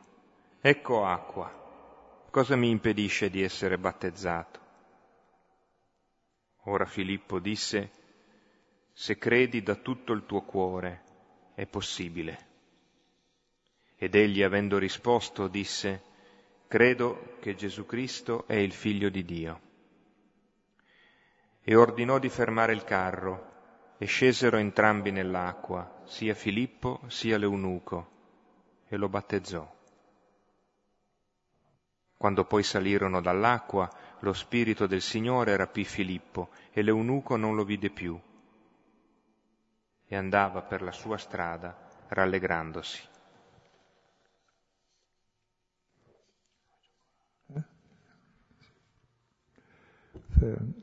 ecco acqua, cosa mi impedisce di essere battezzato? Ora Filippo disse, se credi da tutto il tuo cuore, è possibile. Ed egli, avendo risposto, disse, credo che Gesù Cristo è il figlio di Dio. E ordinò di fermare il carro, e scesero entrambi nell'acqua, sia Filippo sia l'eunuco, e lo battezzò. Quando poi salirono dall'acqua, lo spirito del Signore rapì Filippo, e l'eunuco non lo vide più e andava per la sua strada rallegrandosi.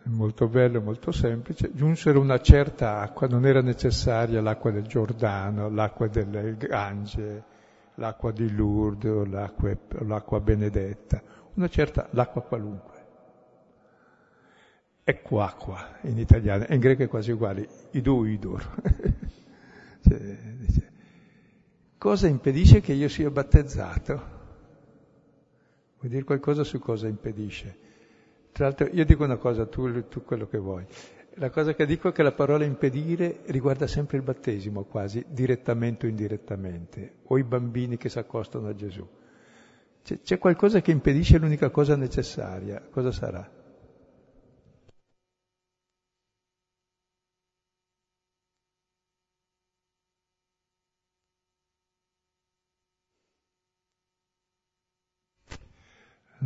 Molto bello, molto semplice. Giunsero una certa acqua, non era necessaria l'acqua del Giordano, l'acqua del Gange, l'acqua di Lourdes, l'acqua, l'acqua benedetta, una certa, l'acqua qualunque. Equacqua in italiano, in greco è quasi uguale, iduidur. Cioè, dice, cosa impedisce che io sia battezzato? Vuoi dire qualcosa su cosa impedisce? Tra l'altro io dico una cosa, tu, tu quello che vuoi. La cosa che dico è che la parola impedire riguarda sempre il battesimo, quasi, direttamente o indirettamente, o i bambini che si accostano a Gesù. C'è, c'è qualcosa che impedisce l'unica cosa necessaria, cosa sarà?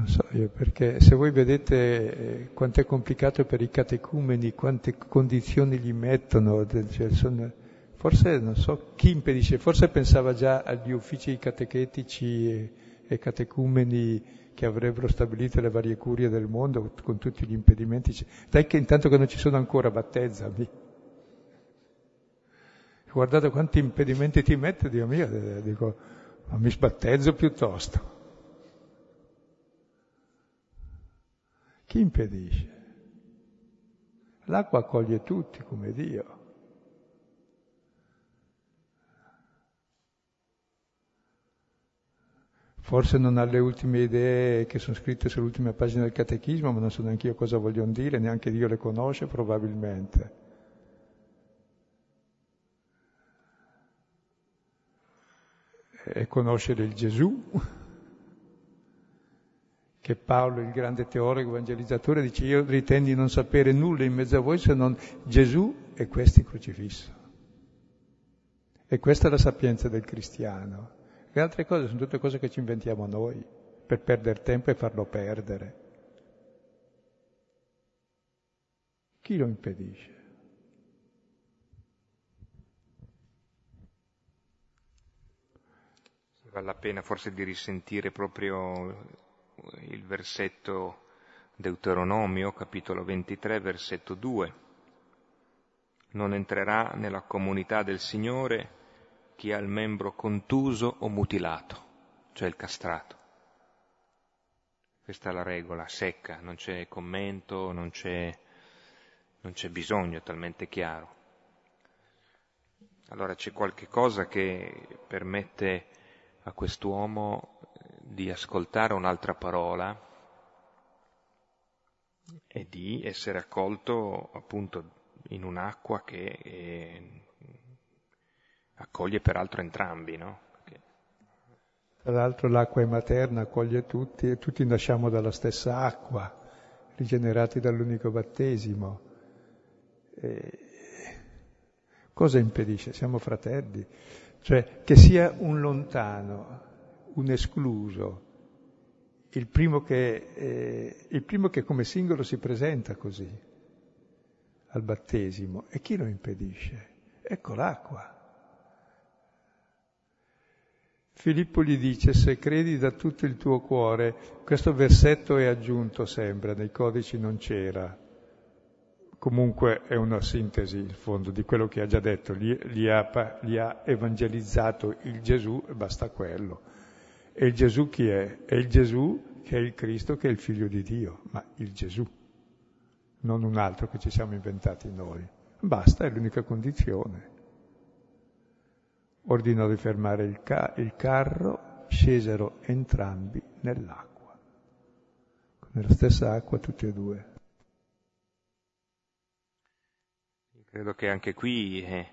Non so io, perché se voi vedete eh, quanto è complicato per i catecumeni, quante condizioni gli mettono, cioè sono, forse non so chi impedisce, forse pensava già agli uffici catechetici e, e catecumeni che avrebbero stabilito le varie curie del mondo con tutti gli impedimenti. Dai che intanto che non ci sono ancora, battezzami. Guardate quanti impedimenti ti mette, Dio mio, eh, dico, ma mi sbattezzo piuttosto. Chi impedisce? L'acqua accoglie tutti come Dio. Forse non ha le ultime idee che sono scritte sull'ultima pagina del catechismo, ma non so neanche io cosa vogliono dire, neanche Dio le conosce probabilmente. E conoscere il Gesù che Paolo, il grande teologo evangelizzatore, dice io ritengo di non sapere nulla in mezzo a voi se non Gesù e questo crocifisso. E questa è la sapienza del cristiano. Le altre cose sono tutte cose che ci inventiamo noi per perdere tempo e farlo perdere. Chi lo impedisce? Vale la pena forse di risentire proprio il versetto Deuteronomio, capitolo 23, versetto 2. Non entrerà nella comunità del Signore chi ha il membro contuso o mutilato, cioè il castrato. Questa è la regola, secca, non c'è commento, non c'è, non c'è bisogno, è talmente chiaro. Allora c'è qualche cosa che permette a quest'uomo di ascoltare un'altra parola e di essere accolto appunto in un'acqua che eh, accoglie peraltro entrambi, no? Perché... Tra l'altro l'acqua è materna, accoglie tutti e tutti nasciamo dalla stessa acqua, rigenerati dall'unico battesimo. E... Cosa impedisce? Siamo fratelli. Cioè che sia un lontano, un escluso, il primo che, eh, il primo che come singolo si presenta così al battesimo. E chi lo impedisce? Ecco l'acqua. Filippo gli dice, se credi da tutto il tuo cuore, questo versetto è aggiunto sempre, nei codici non c'era, comunque è una sintesi, in fondo, di quello che ha già detto, gli, ha, ha evangelizzato il Gesù e basta quello. E il Gesù chi è? È il Gesù che è il Cristo, che è il figlio di Dio, ma il Gesù, non un altro che ci siamo inventati noi. Basta, è l'unica condizione ordinò di fermare il, ca- il carro, scesero entrambi nell'acqua, nella stessa acqua tutti e due. Credo che anche qui, eh,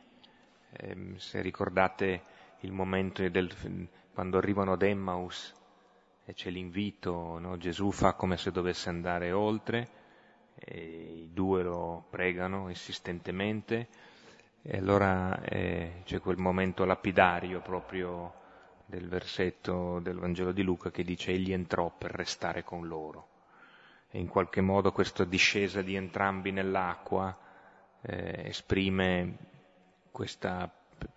eh, se ricordate il momento del, quando arrivano ad Emmaus e c'è l'invito, no? Gesù fa come se dovesse andare oltre, i due lo pregano insistentemente, e allora eh, c'è quel momento lapidario proprio del versetto del Vangelo di Luca che dice egli entrò per restare con loro. E in qualche modo questa discesa di entrambi nell'acqua eh, esprime questa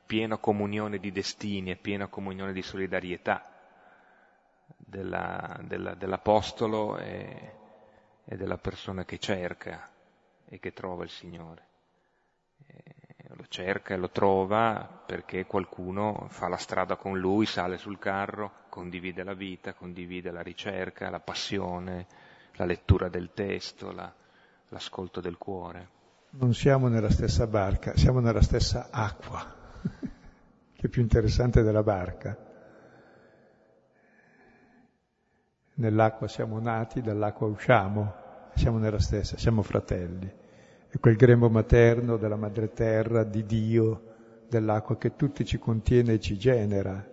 piena comunione di destini e piena comunione di solidarietà della, della, dell'Apostolo e, e, della persona che cerca e che trova il Signore lo cerca e lo trova perché qualcuno fa la strada con lui, sale sul carro, condivide la vita, condivide la ricerca, la passione, la lettura del testo, la, l'ascolto del cuore. Non siamo nella stessa barca, siamo nella stessa acqua, che è più interessante della barca. Nell'acqua siamo nati, dall'acqua usciamo, siamo nella stessa, siamo fratelli è quel grembo materno della madre terra, di Dio, dell'acqua che tutti ci contiene e ci genera.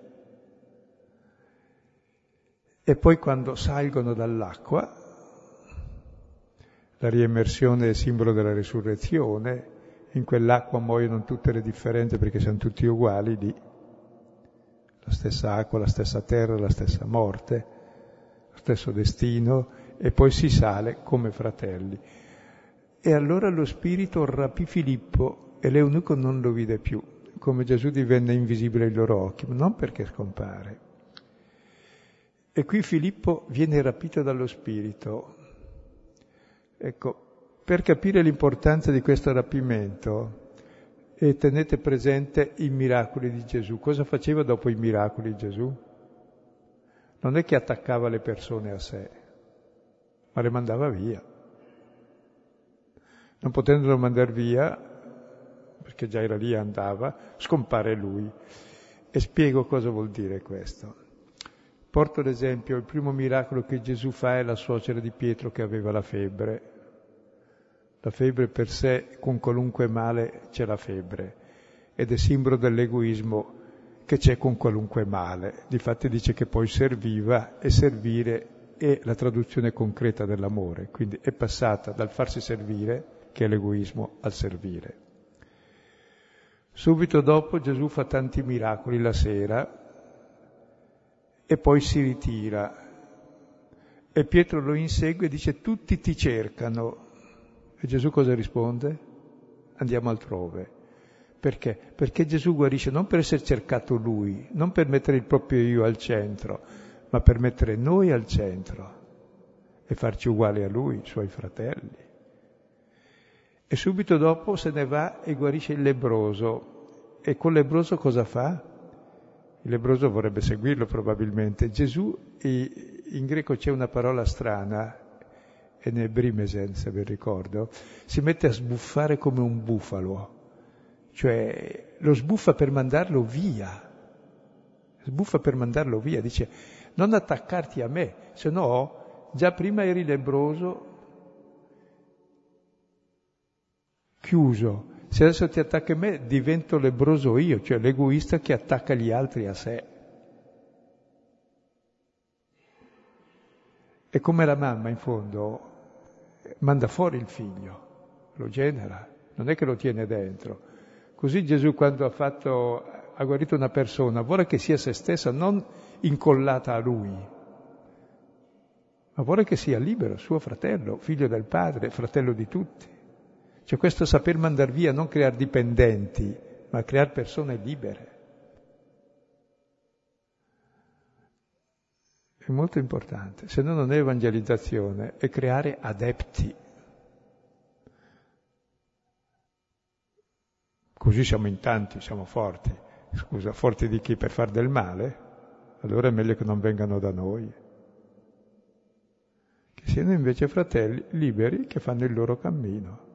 E poi quando salgono dall'acqua, la riemersione è simbolo della risurrezione, in quell'acqua muoiono tutte le differenze perché siamo tutti uguali lì, la stessa acqua, la stessa terra, la stessa morte, lo stesso destino, e poi si sale come fratelli. E allora lo spirito rapì Filippo e l'eunuco non lo vide più, come Gesù divenne invisibile ai loro occhi, non perché scompare. E qui Filippo viene rapito dallo spirito. Ecco, per capire l'importanza di questo rapimento, e tenete presente i miracoli di Gesù. Cosa faceva dopo i miracoli Gesù? Non è che attaccava le persone a sé, ma le mandava via non potendolo mandare via, perché già era lì e andava, scompare lui. E spiego cosa vuol dire questo. Porto l'esempio, il primo miracolo che Gesù fa è la suocera di Pietro che aveva la febbre. La febbre per sé, con qualunque male, c'è la febbre ed è simbolo dell'egoismo che c'è con qualunque male. Difatti dice che poi serviva e servire è la traduzione concreta dell'amore, quindi è passata dal farsi servire che è l'egoismo al servire. Subito dopo Gesù fa tanti miracoli la sera e poi si ritira e Pietro lo insegue e dice tutti ti cercano. E Gesù cosa risponde? Andiamo altrove. Perché? Perché Gesù guarisce non per essere cercato lui, non per mettere il proprio io al centro, ma per mettere noi al centro e farci uguali a lui, i suoi fratelli. E subito dopo se ne va e guarisce il lebroso. E col lebroso cosa fa? Il lebroso vorrebbe seguirlo probabilmente. Gesù in greco c'è una parola strana, enebrimesen, se vi ricordo, si mette a sbuffare come un bufalo, cioè lo sbuffa per mandarlo via, sbuffa per mandarlo via, dice non attaccarti a me, se no già prima eri lebroso, chiuso, se adesso ti attacca a me divento lebroso io, cioè l'egoista che attacca gli altri a sé. E come la mamma in fondo manda fuori il figlio, lo genera, non è che lo tiene dentro. Così Gesù quando ha, fatto, ha guarito una persona vuole che sia se stessa, non incollata a lui, ma vuole che sia libero, suo fratello, figlio del padre, fratello di tutti. Cioè questo saper mandare via, non creare dipendenti, ma creare persone libere. È molto importante, se no non è evangelizzazione, è creare adepti. Così siamo in tanti, siamo forti. Scusa, forti di chi? Per far del male? Allora è meglio che non vengano da noi. Che siano invece fratelli liberi che fanno il loro cammino.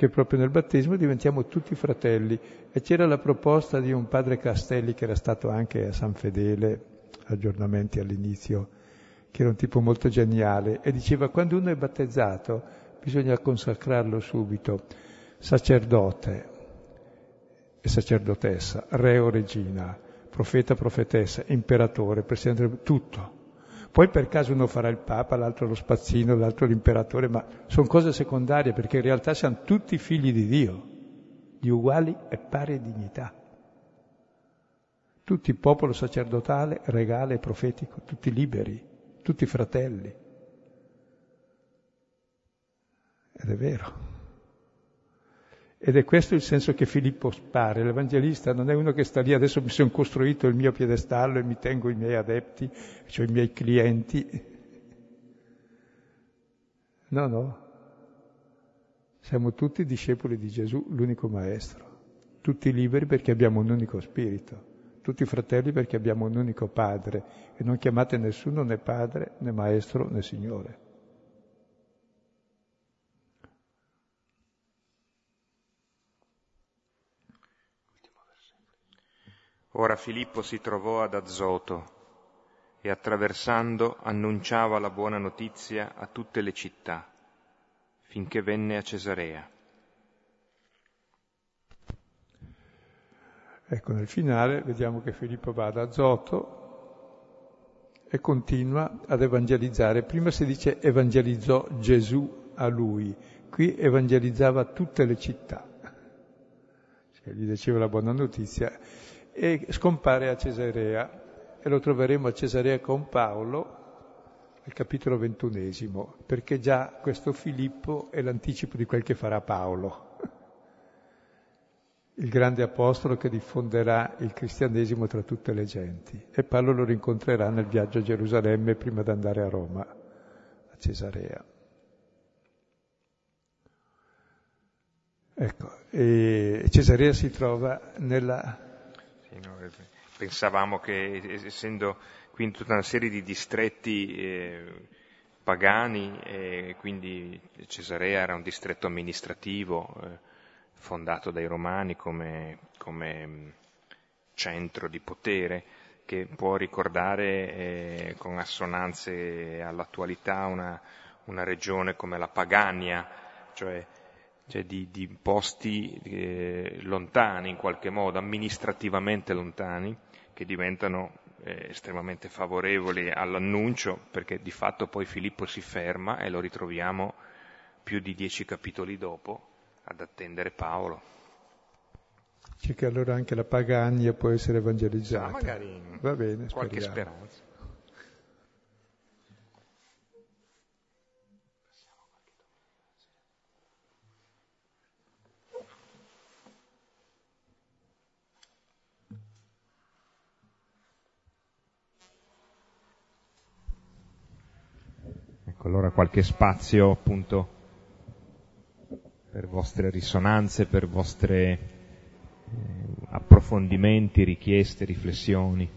Che proprio nel battesimo diventiamo tutti fratelli. E c'era la proposta di un padre Castelli che era stato anche a San Fedele, aggiornamenti all'inizio, che era un tipo molto geniale, e diceva quando uno è battezzato bisogna consacrarlo subito, sacerdote e sacerdotessa, re o regina, profeta, profetessa, imperatore, presidente, tutto poi per caso uno farà il Papa, l'altro lo spazzino, l'altro l'imperatore, ma sono cose secondarie perché in realtà siamo tutti figli di Dio, di uguali e pari dignità. Tutti popolo sacerdotale, regale e profetico, tutti liberi, tutti fratelli. Ed è vero. Ed è questo il senso che Filippo spare. L'Evangelista non è uno che sta lì, adesso mi sono costruito il mio piedestallo e mi tengo i miei adepti, cioè i miei clienti. No, no. Siamo tutti discepoli di Gesù, l'unico Maestro. Tutti liberi perché abbiamo un unico spirito. Tutti fratelli perché abbiamo un unico Padre. E non chiamate nessuno né Padre, né Maestro, né Signore. Ora Filippo si trovò ad Azoto e attraversando annunciava la buona notizia a tutte le città, finché venne a Cesarea. Ecco, nel finale vediamo che Filippo va ad Azoto e continua ad evangelizzare. Prima si dice evangelizzò Gesù a lui, qui evangelizzava tutte le città. Cioè, gli diceva la buona notizia e scompare a Cesarea e lo troveremo a Cesarea con Paolo al capitolo ventunesimo, perché già questo Filippo è l'anticipo di quel che farà Paolo, il grande apostolo che diffonderà il cristianesimo tra tutte le genti. E Paolo lo rincontrerà nel viaggio a Gerusalemme prima di andare a Roma, a Cesarea. Ecco, e Cesarea si trova nella pensavamo che essendo quindi tutta una serie di distretti eh, pagani, e quindi Cesarea era un distretto amministrativo eh, fondato dai romani come, come mm, centro di potere, che può ricordare eh, con assonanze all'attualità una, una regione come la Pagania, cioè cioè di, di posti eh, lontani in qualche modo, amministrativamente lontani, che diventano eh, estremamente favorevoli all'annuncio, perché di fatto poi Filippo si ferma e lo ritroviamo più di dieci capitoli dopo ad attendere Paolo. C'è che allora anche la Pagania può essere evangelizzata. Ah, magari Va bene, qualche speranza. Ecco, allora qualche spazio appunto per vostre risonanze, per vostri eh, approfondimenti, richieste, riflessioni.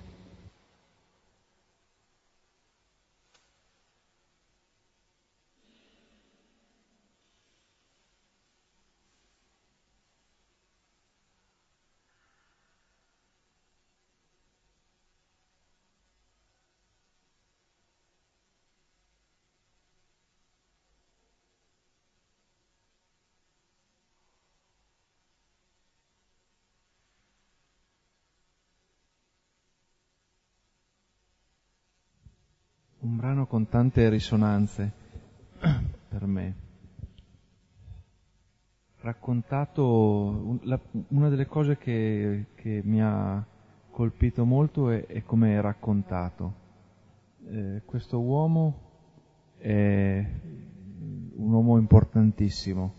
un brano con tante risonanze per me. Raccontato, una delle cose che, che mi ha colpito molto è, è come è raccontato. Eh, questo uomo è un uomo importantissimo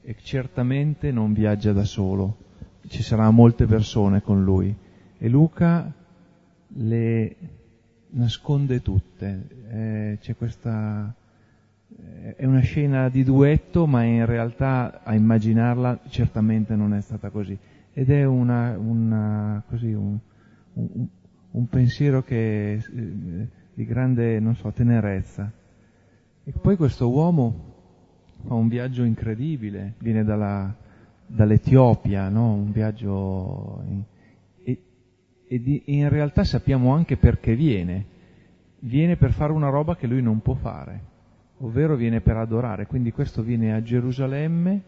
e certamente non viaggia da solo, ci saranno molte persone con lui e Luca le nasconde tutte, eh, c'è questa eh, è una scena di duetto, ma in realtà a immaginarla certamente non è stata così. Ed è una, una, così, un, un, un, pensiero che, eh, di grande, non so, tenerezza. E poi questo uomo fa un viaggio incredibile, viene dalla, dall'Etiopia, no? un viaggio... In, e di, in realtà sappiamo anche perché viene. Viene per fare una roba che lui non può fare ovvero viene per adorare, quindi questo viene a Gerusalemme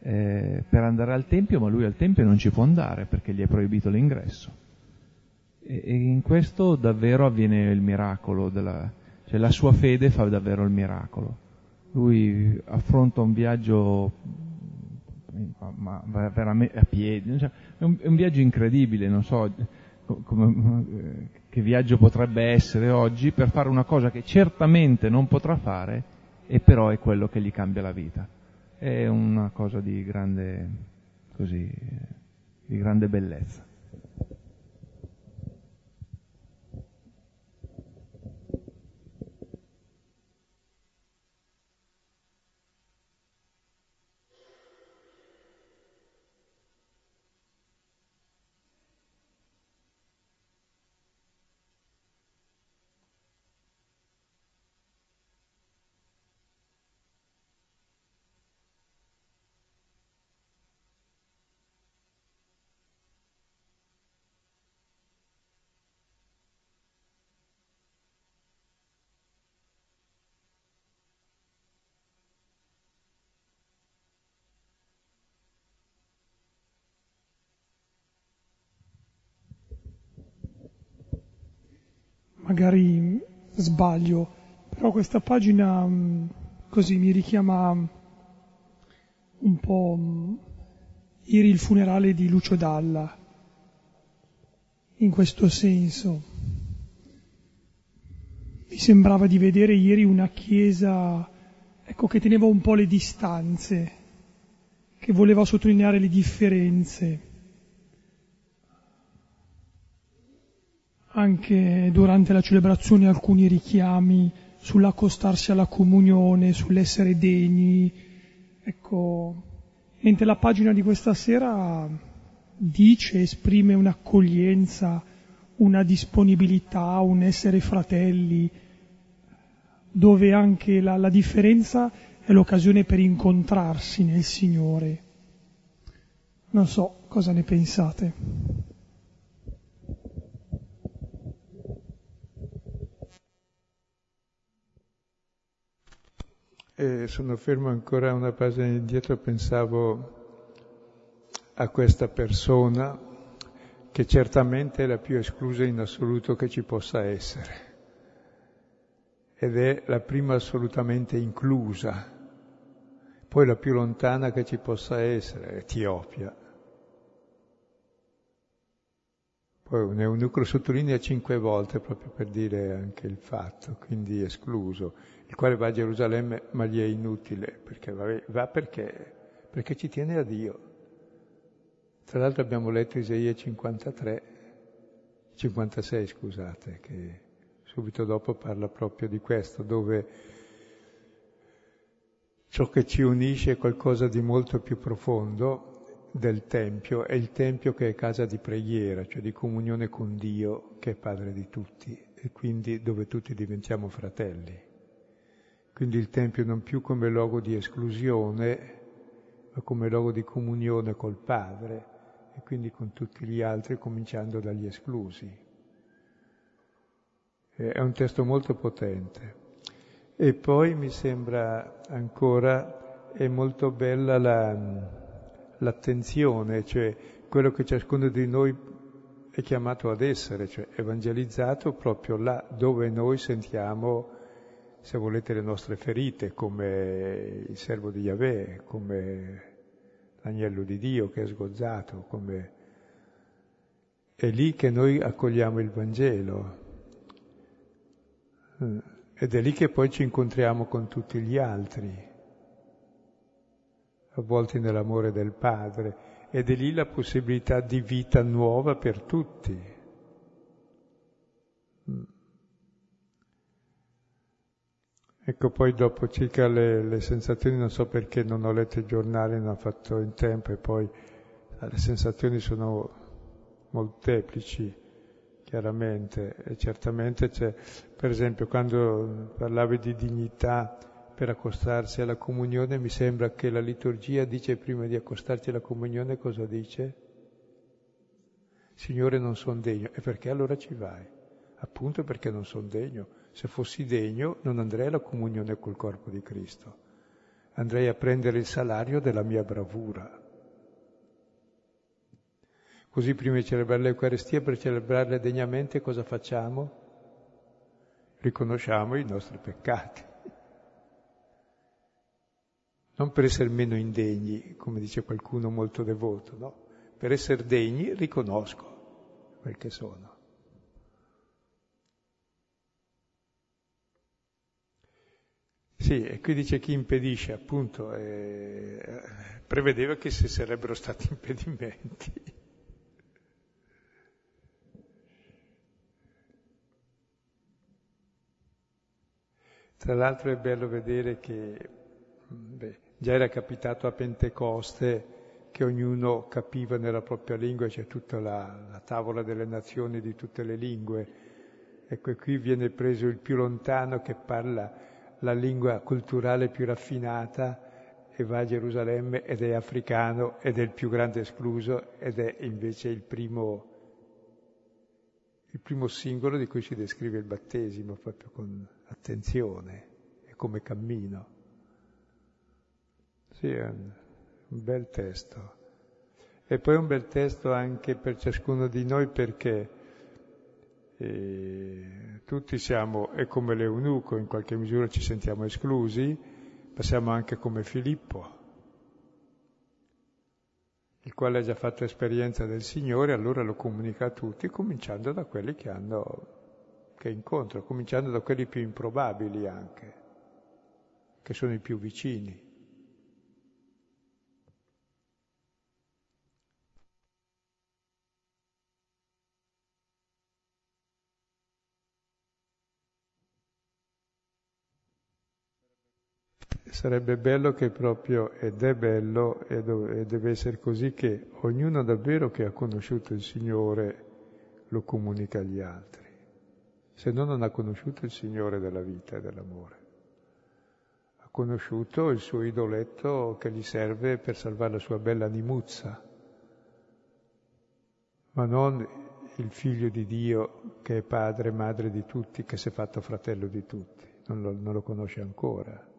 eh, per andare al Tempio, ma lui al Tempio non ci può andare perché gli è proibito l'ingresso. E, e in questo davvero avviene il miracolo, della, cioè la sua fede fa davvero il miracolo. Lui affronta un viaggio ma, ma veramente a piedi, cioè, è, un, è un viaggio incredibile, non so come, che viaggio potrebbe essere oggi per fare una cosa che certamente non potrà fare e però è quello che gli cambia la vita. È una cosa di grande, così, di grande bellezza. Magari sbaglio, però questa pagina mm, così mi richiama un po' mm, ieri il funerale di Lucio Dalla, in questo senso. Mi sembrava di vedere ieri una chiesa, ecco, che teneva un po' le distanze, che voleva sottolineare le differenze anche durante la celebrazione alcuni richiami sull'accostarsi alla comunione, sull'essere degni. Ecco, mentre la pagina di questa sera dice, esprime un'accoglienza, una disponibilità, un essere fratelli, dove anche la, la differenza è l'occasione per incontrarsi nel Signore. Non so cosa ne pensate. E sono fermo ancora una pagina indietro, pensavo a questa persona che certamente è la più esclusa in assoluto che ci possa essere ed è la prima assolutamente inclusa, poi la più lontana che ci possa essere, Etiopia. Poi un eunucro sottolinea cinque volte proprio per dire anche il fatto, quindi escluso il quale va a Gerusalemme ma gli è inutile, perché va, va perché, perché ci tiene a Dio. Tra l'altro abbiamo letto Isaia 53, 56 scusate, che subito dopo parla proprio di questo, dove ciò che ci unisce è qualcosa di molto più profondo del Tempio, è il Tempio che è casa di preghiera, cioè di comunione con Dio, che è Padre di tutti, e quindi dove tutti diventiamo fratelli. Quindi il Tempio non più come luogo di esclusione, ma come luogo di comunione col Padre e quindi con tutti gli altri, cominciando dagli esclusi. È un testo molto potente. E poi mi sembra ancora, è molto bella la, l'attenzione, cioè quello che ciascuno di noi è chiamato ad essere, cioè evangelizzato proprio là dove noi sentiamo, se volete, le nostre ferite, come il servo di Yahweh, come l'agnello di Dio che è sgozzato, come... È lì che noi accogliamo il Vangelo. Ed è lì che poi ci incontriamo con tutti gli altri, avvolti nell'amore del Padre ed è lì la possibilità di vita nuova per tutti. Mm. Ecco, poi dopo circa le, le, sensazioni, non so perché non ho letto i giornali, non ho fatto in tempo e poi le sensazioni sono molteplici, chiaramente, e certamente c'è, per esempio, quando parlavi di dignità, per accostarsi alla comunione, mi sembra che la liturgia dice prima di accostarci alla comunione cosa dice? Signore non sono degno. E perché allora ci vai? Appunto perché non sono degno. Se fossi degno non andrei alla comunione col corpo di Cristo. Andrei a prendere il salario della mia bravura. Così prima di celebrare l'Eucaristia, per celebrarla degnamente cosa facciamo? Riconosciamo i nostri peccati non per essere meno indegni, come dice qualcuno molto devoto, no? Per essere degni riconosco quel che sono. Sì, e qui dice chi impedisce, appunto, eh, prevedeva che ci sarebbero stati impedimenti. Tra l'altro è bello vedere che beh, Già era capitato a Pentecoste che ognuno capiva nella propria lingua, c'è tutta la, la tavola delle nazioni di tutte le lingue. Ecco, qui viene preso il più lontano che parla la lingua culturale più raffinata e va a Gerusalemme ed è africano ed è il più grande escluso ed è invece il primo, il primo singolo di cui si descrive il battesimo proprio con attenzione e come cammino. Sì, è un, bel testo. E poi un bel testo anche per ciascuno di noi perché eh, tutti siamo, e come l'eunuco in qualche misura ci sentiamo esclusi, ma siamo anche come Filippo, il quale ha già fatto esperienza del Signore, allora lo comunica a tutti, cominciando da quelli che hanno, che incontro, cominciando da quelli più improbabili anche, che sono i più vicini. Sarebbe bello che proprio, ed è bello, e, deve essere così, che ognuno davvero che ha conosciuto il Signore lo comunica agli altri. Se no non ha conosciuto il Signore della vita e dell'amore. Ha conosciuto il suo idoletto che gli serve per salvare la sua bella animuzza, ma non il figlio di Dio che è padre e madre di tutti, che si è fatto fratello di tutti. Non lo, non lo conosce ancora.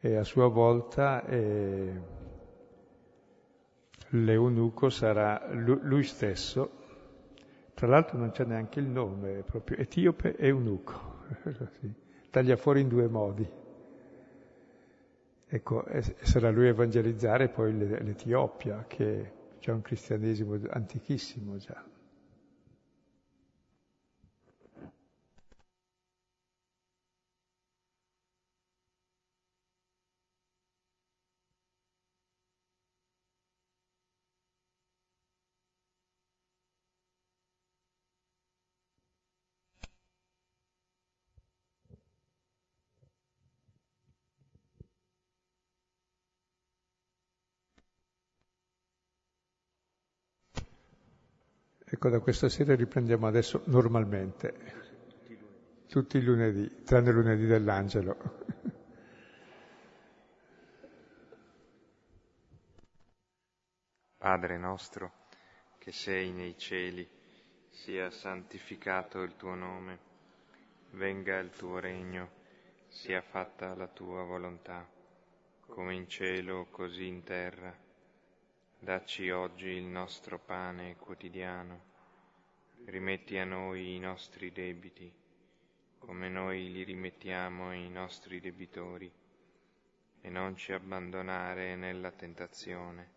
E a sua volta eh, l'eunuco sarà lui stesso, tra l'altro non c'è neanche il nome, è proprio etiope eunuco, taglia fuori in due modi. Ecco, sarà lui a evangelizzare poi l'Etiopia, che c'è un cristianesimo antichissimo già. Ecco, da questa sera riprendiamo adesso normalmente, tutti i lunedì, tranne il lunedì dell'angelo. Padre nostro, che sei nei cieli, sia santificato il tuo nome, venga il tuo regno, sia fatta la tua volontà, come in cielo così in terra. Dacci oggi il nostro pane quotidiano, rimetti a noi i nostri debiti, come noi li rimettiamo ai nostri debitori, e non ci abbandonare nella tentazione,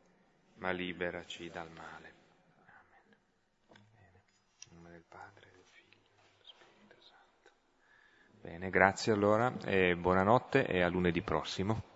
ma liberaci dal male. Amen. Bene. In nome del Padre, del Figlio e dello Spirito Santo. Bene, grazie allora, e buonanotte e a lunedì prossimo.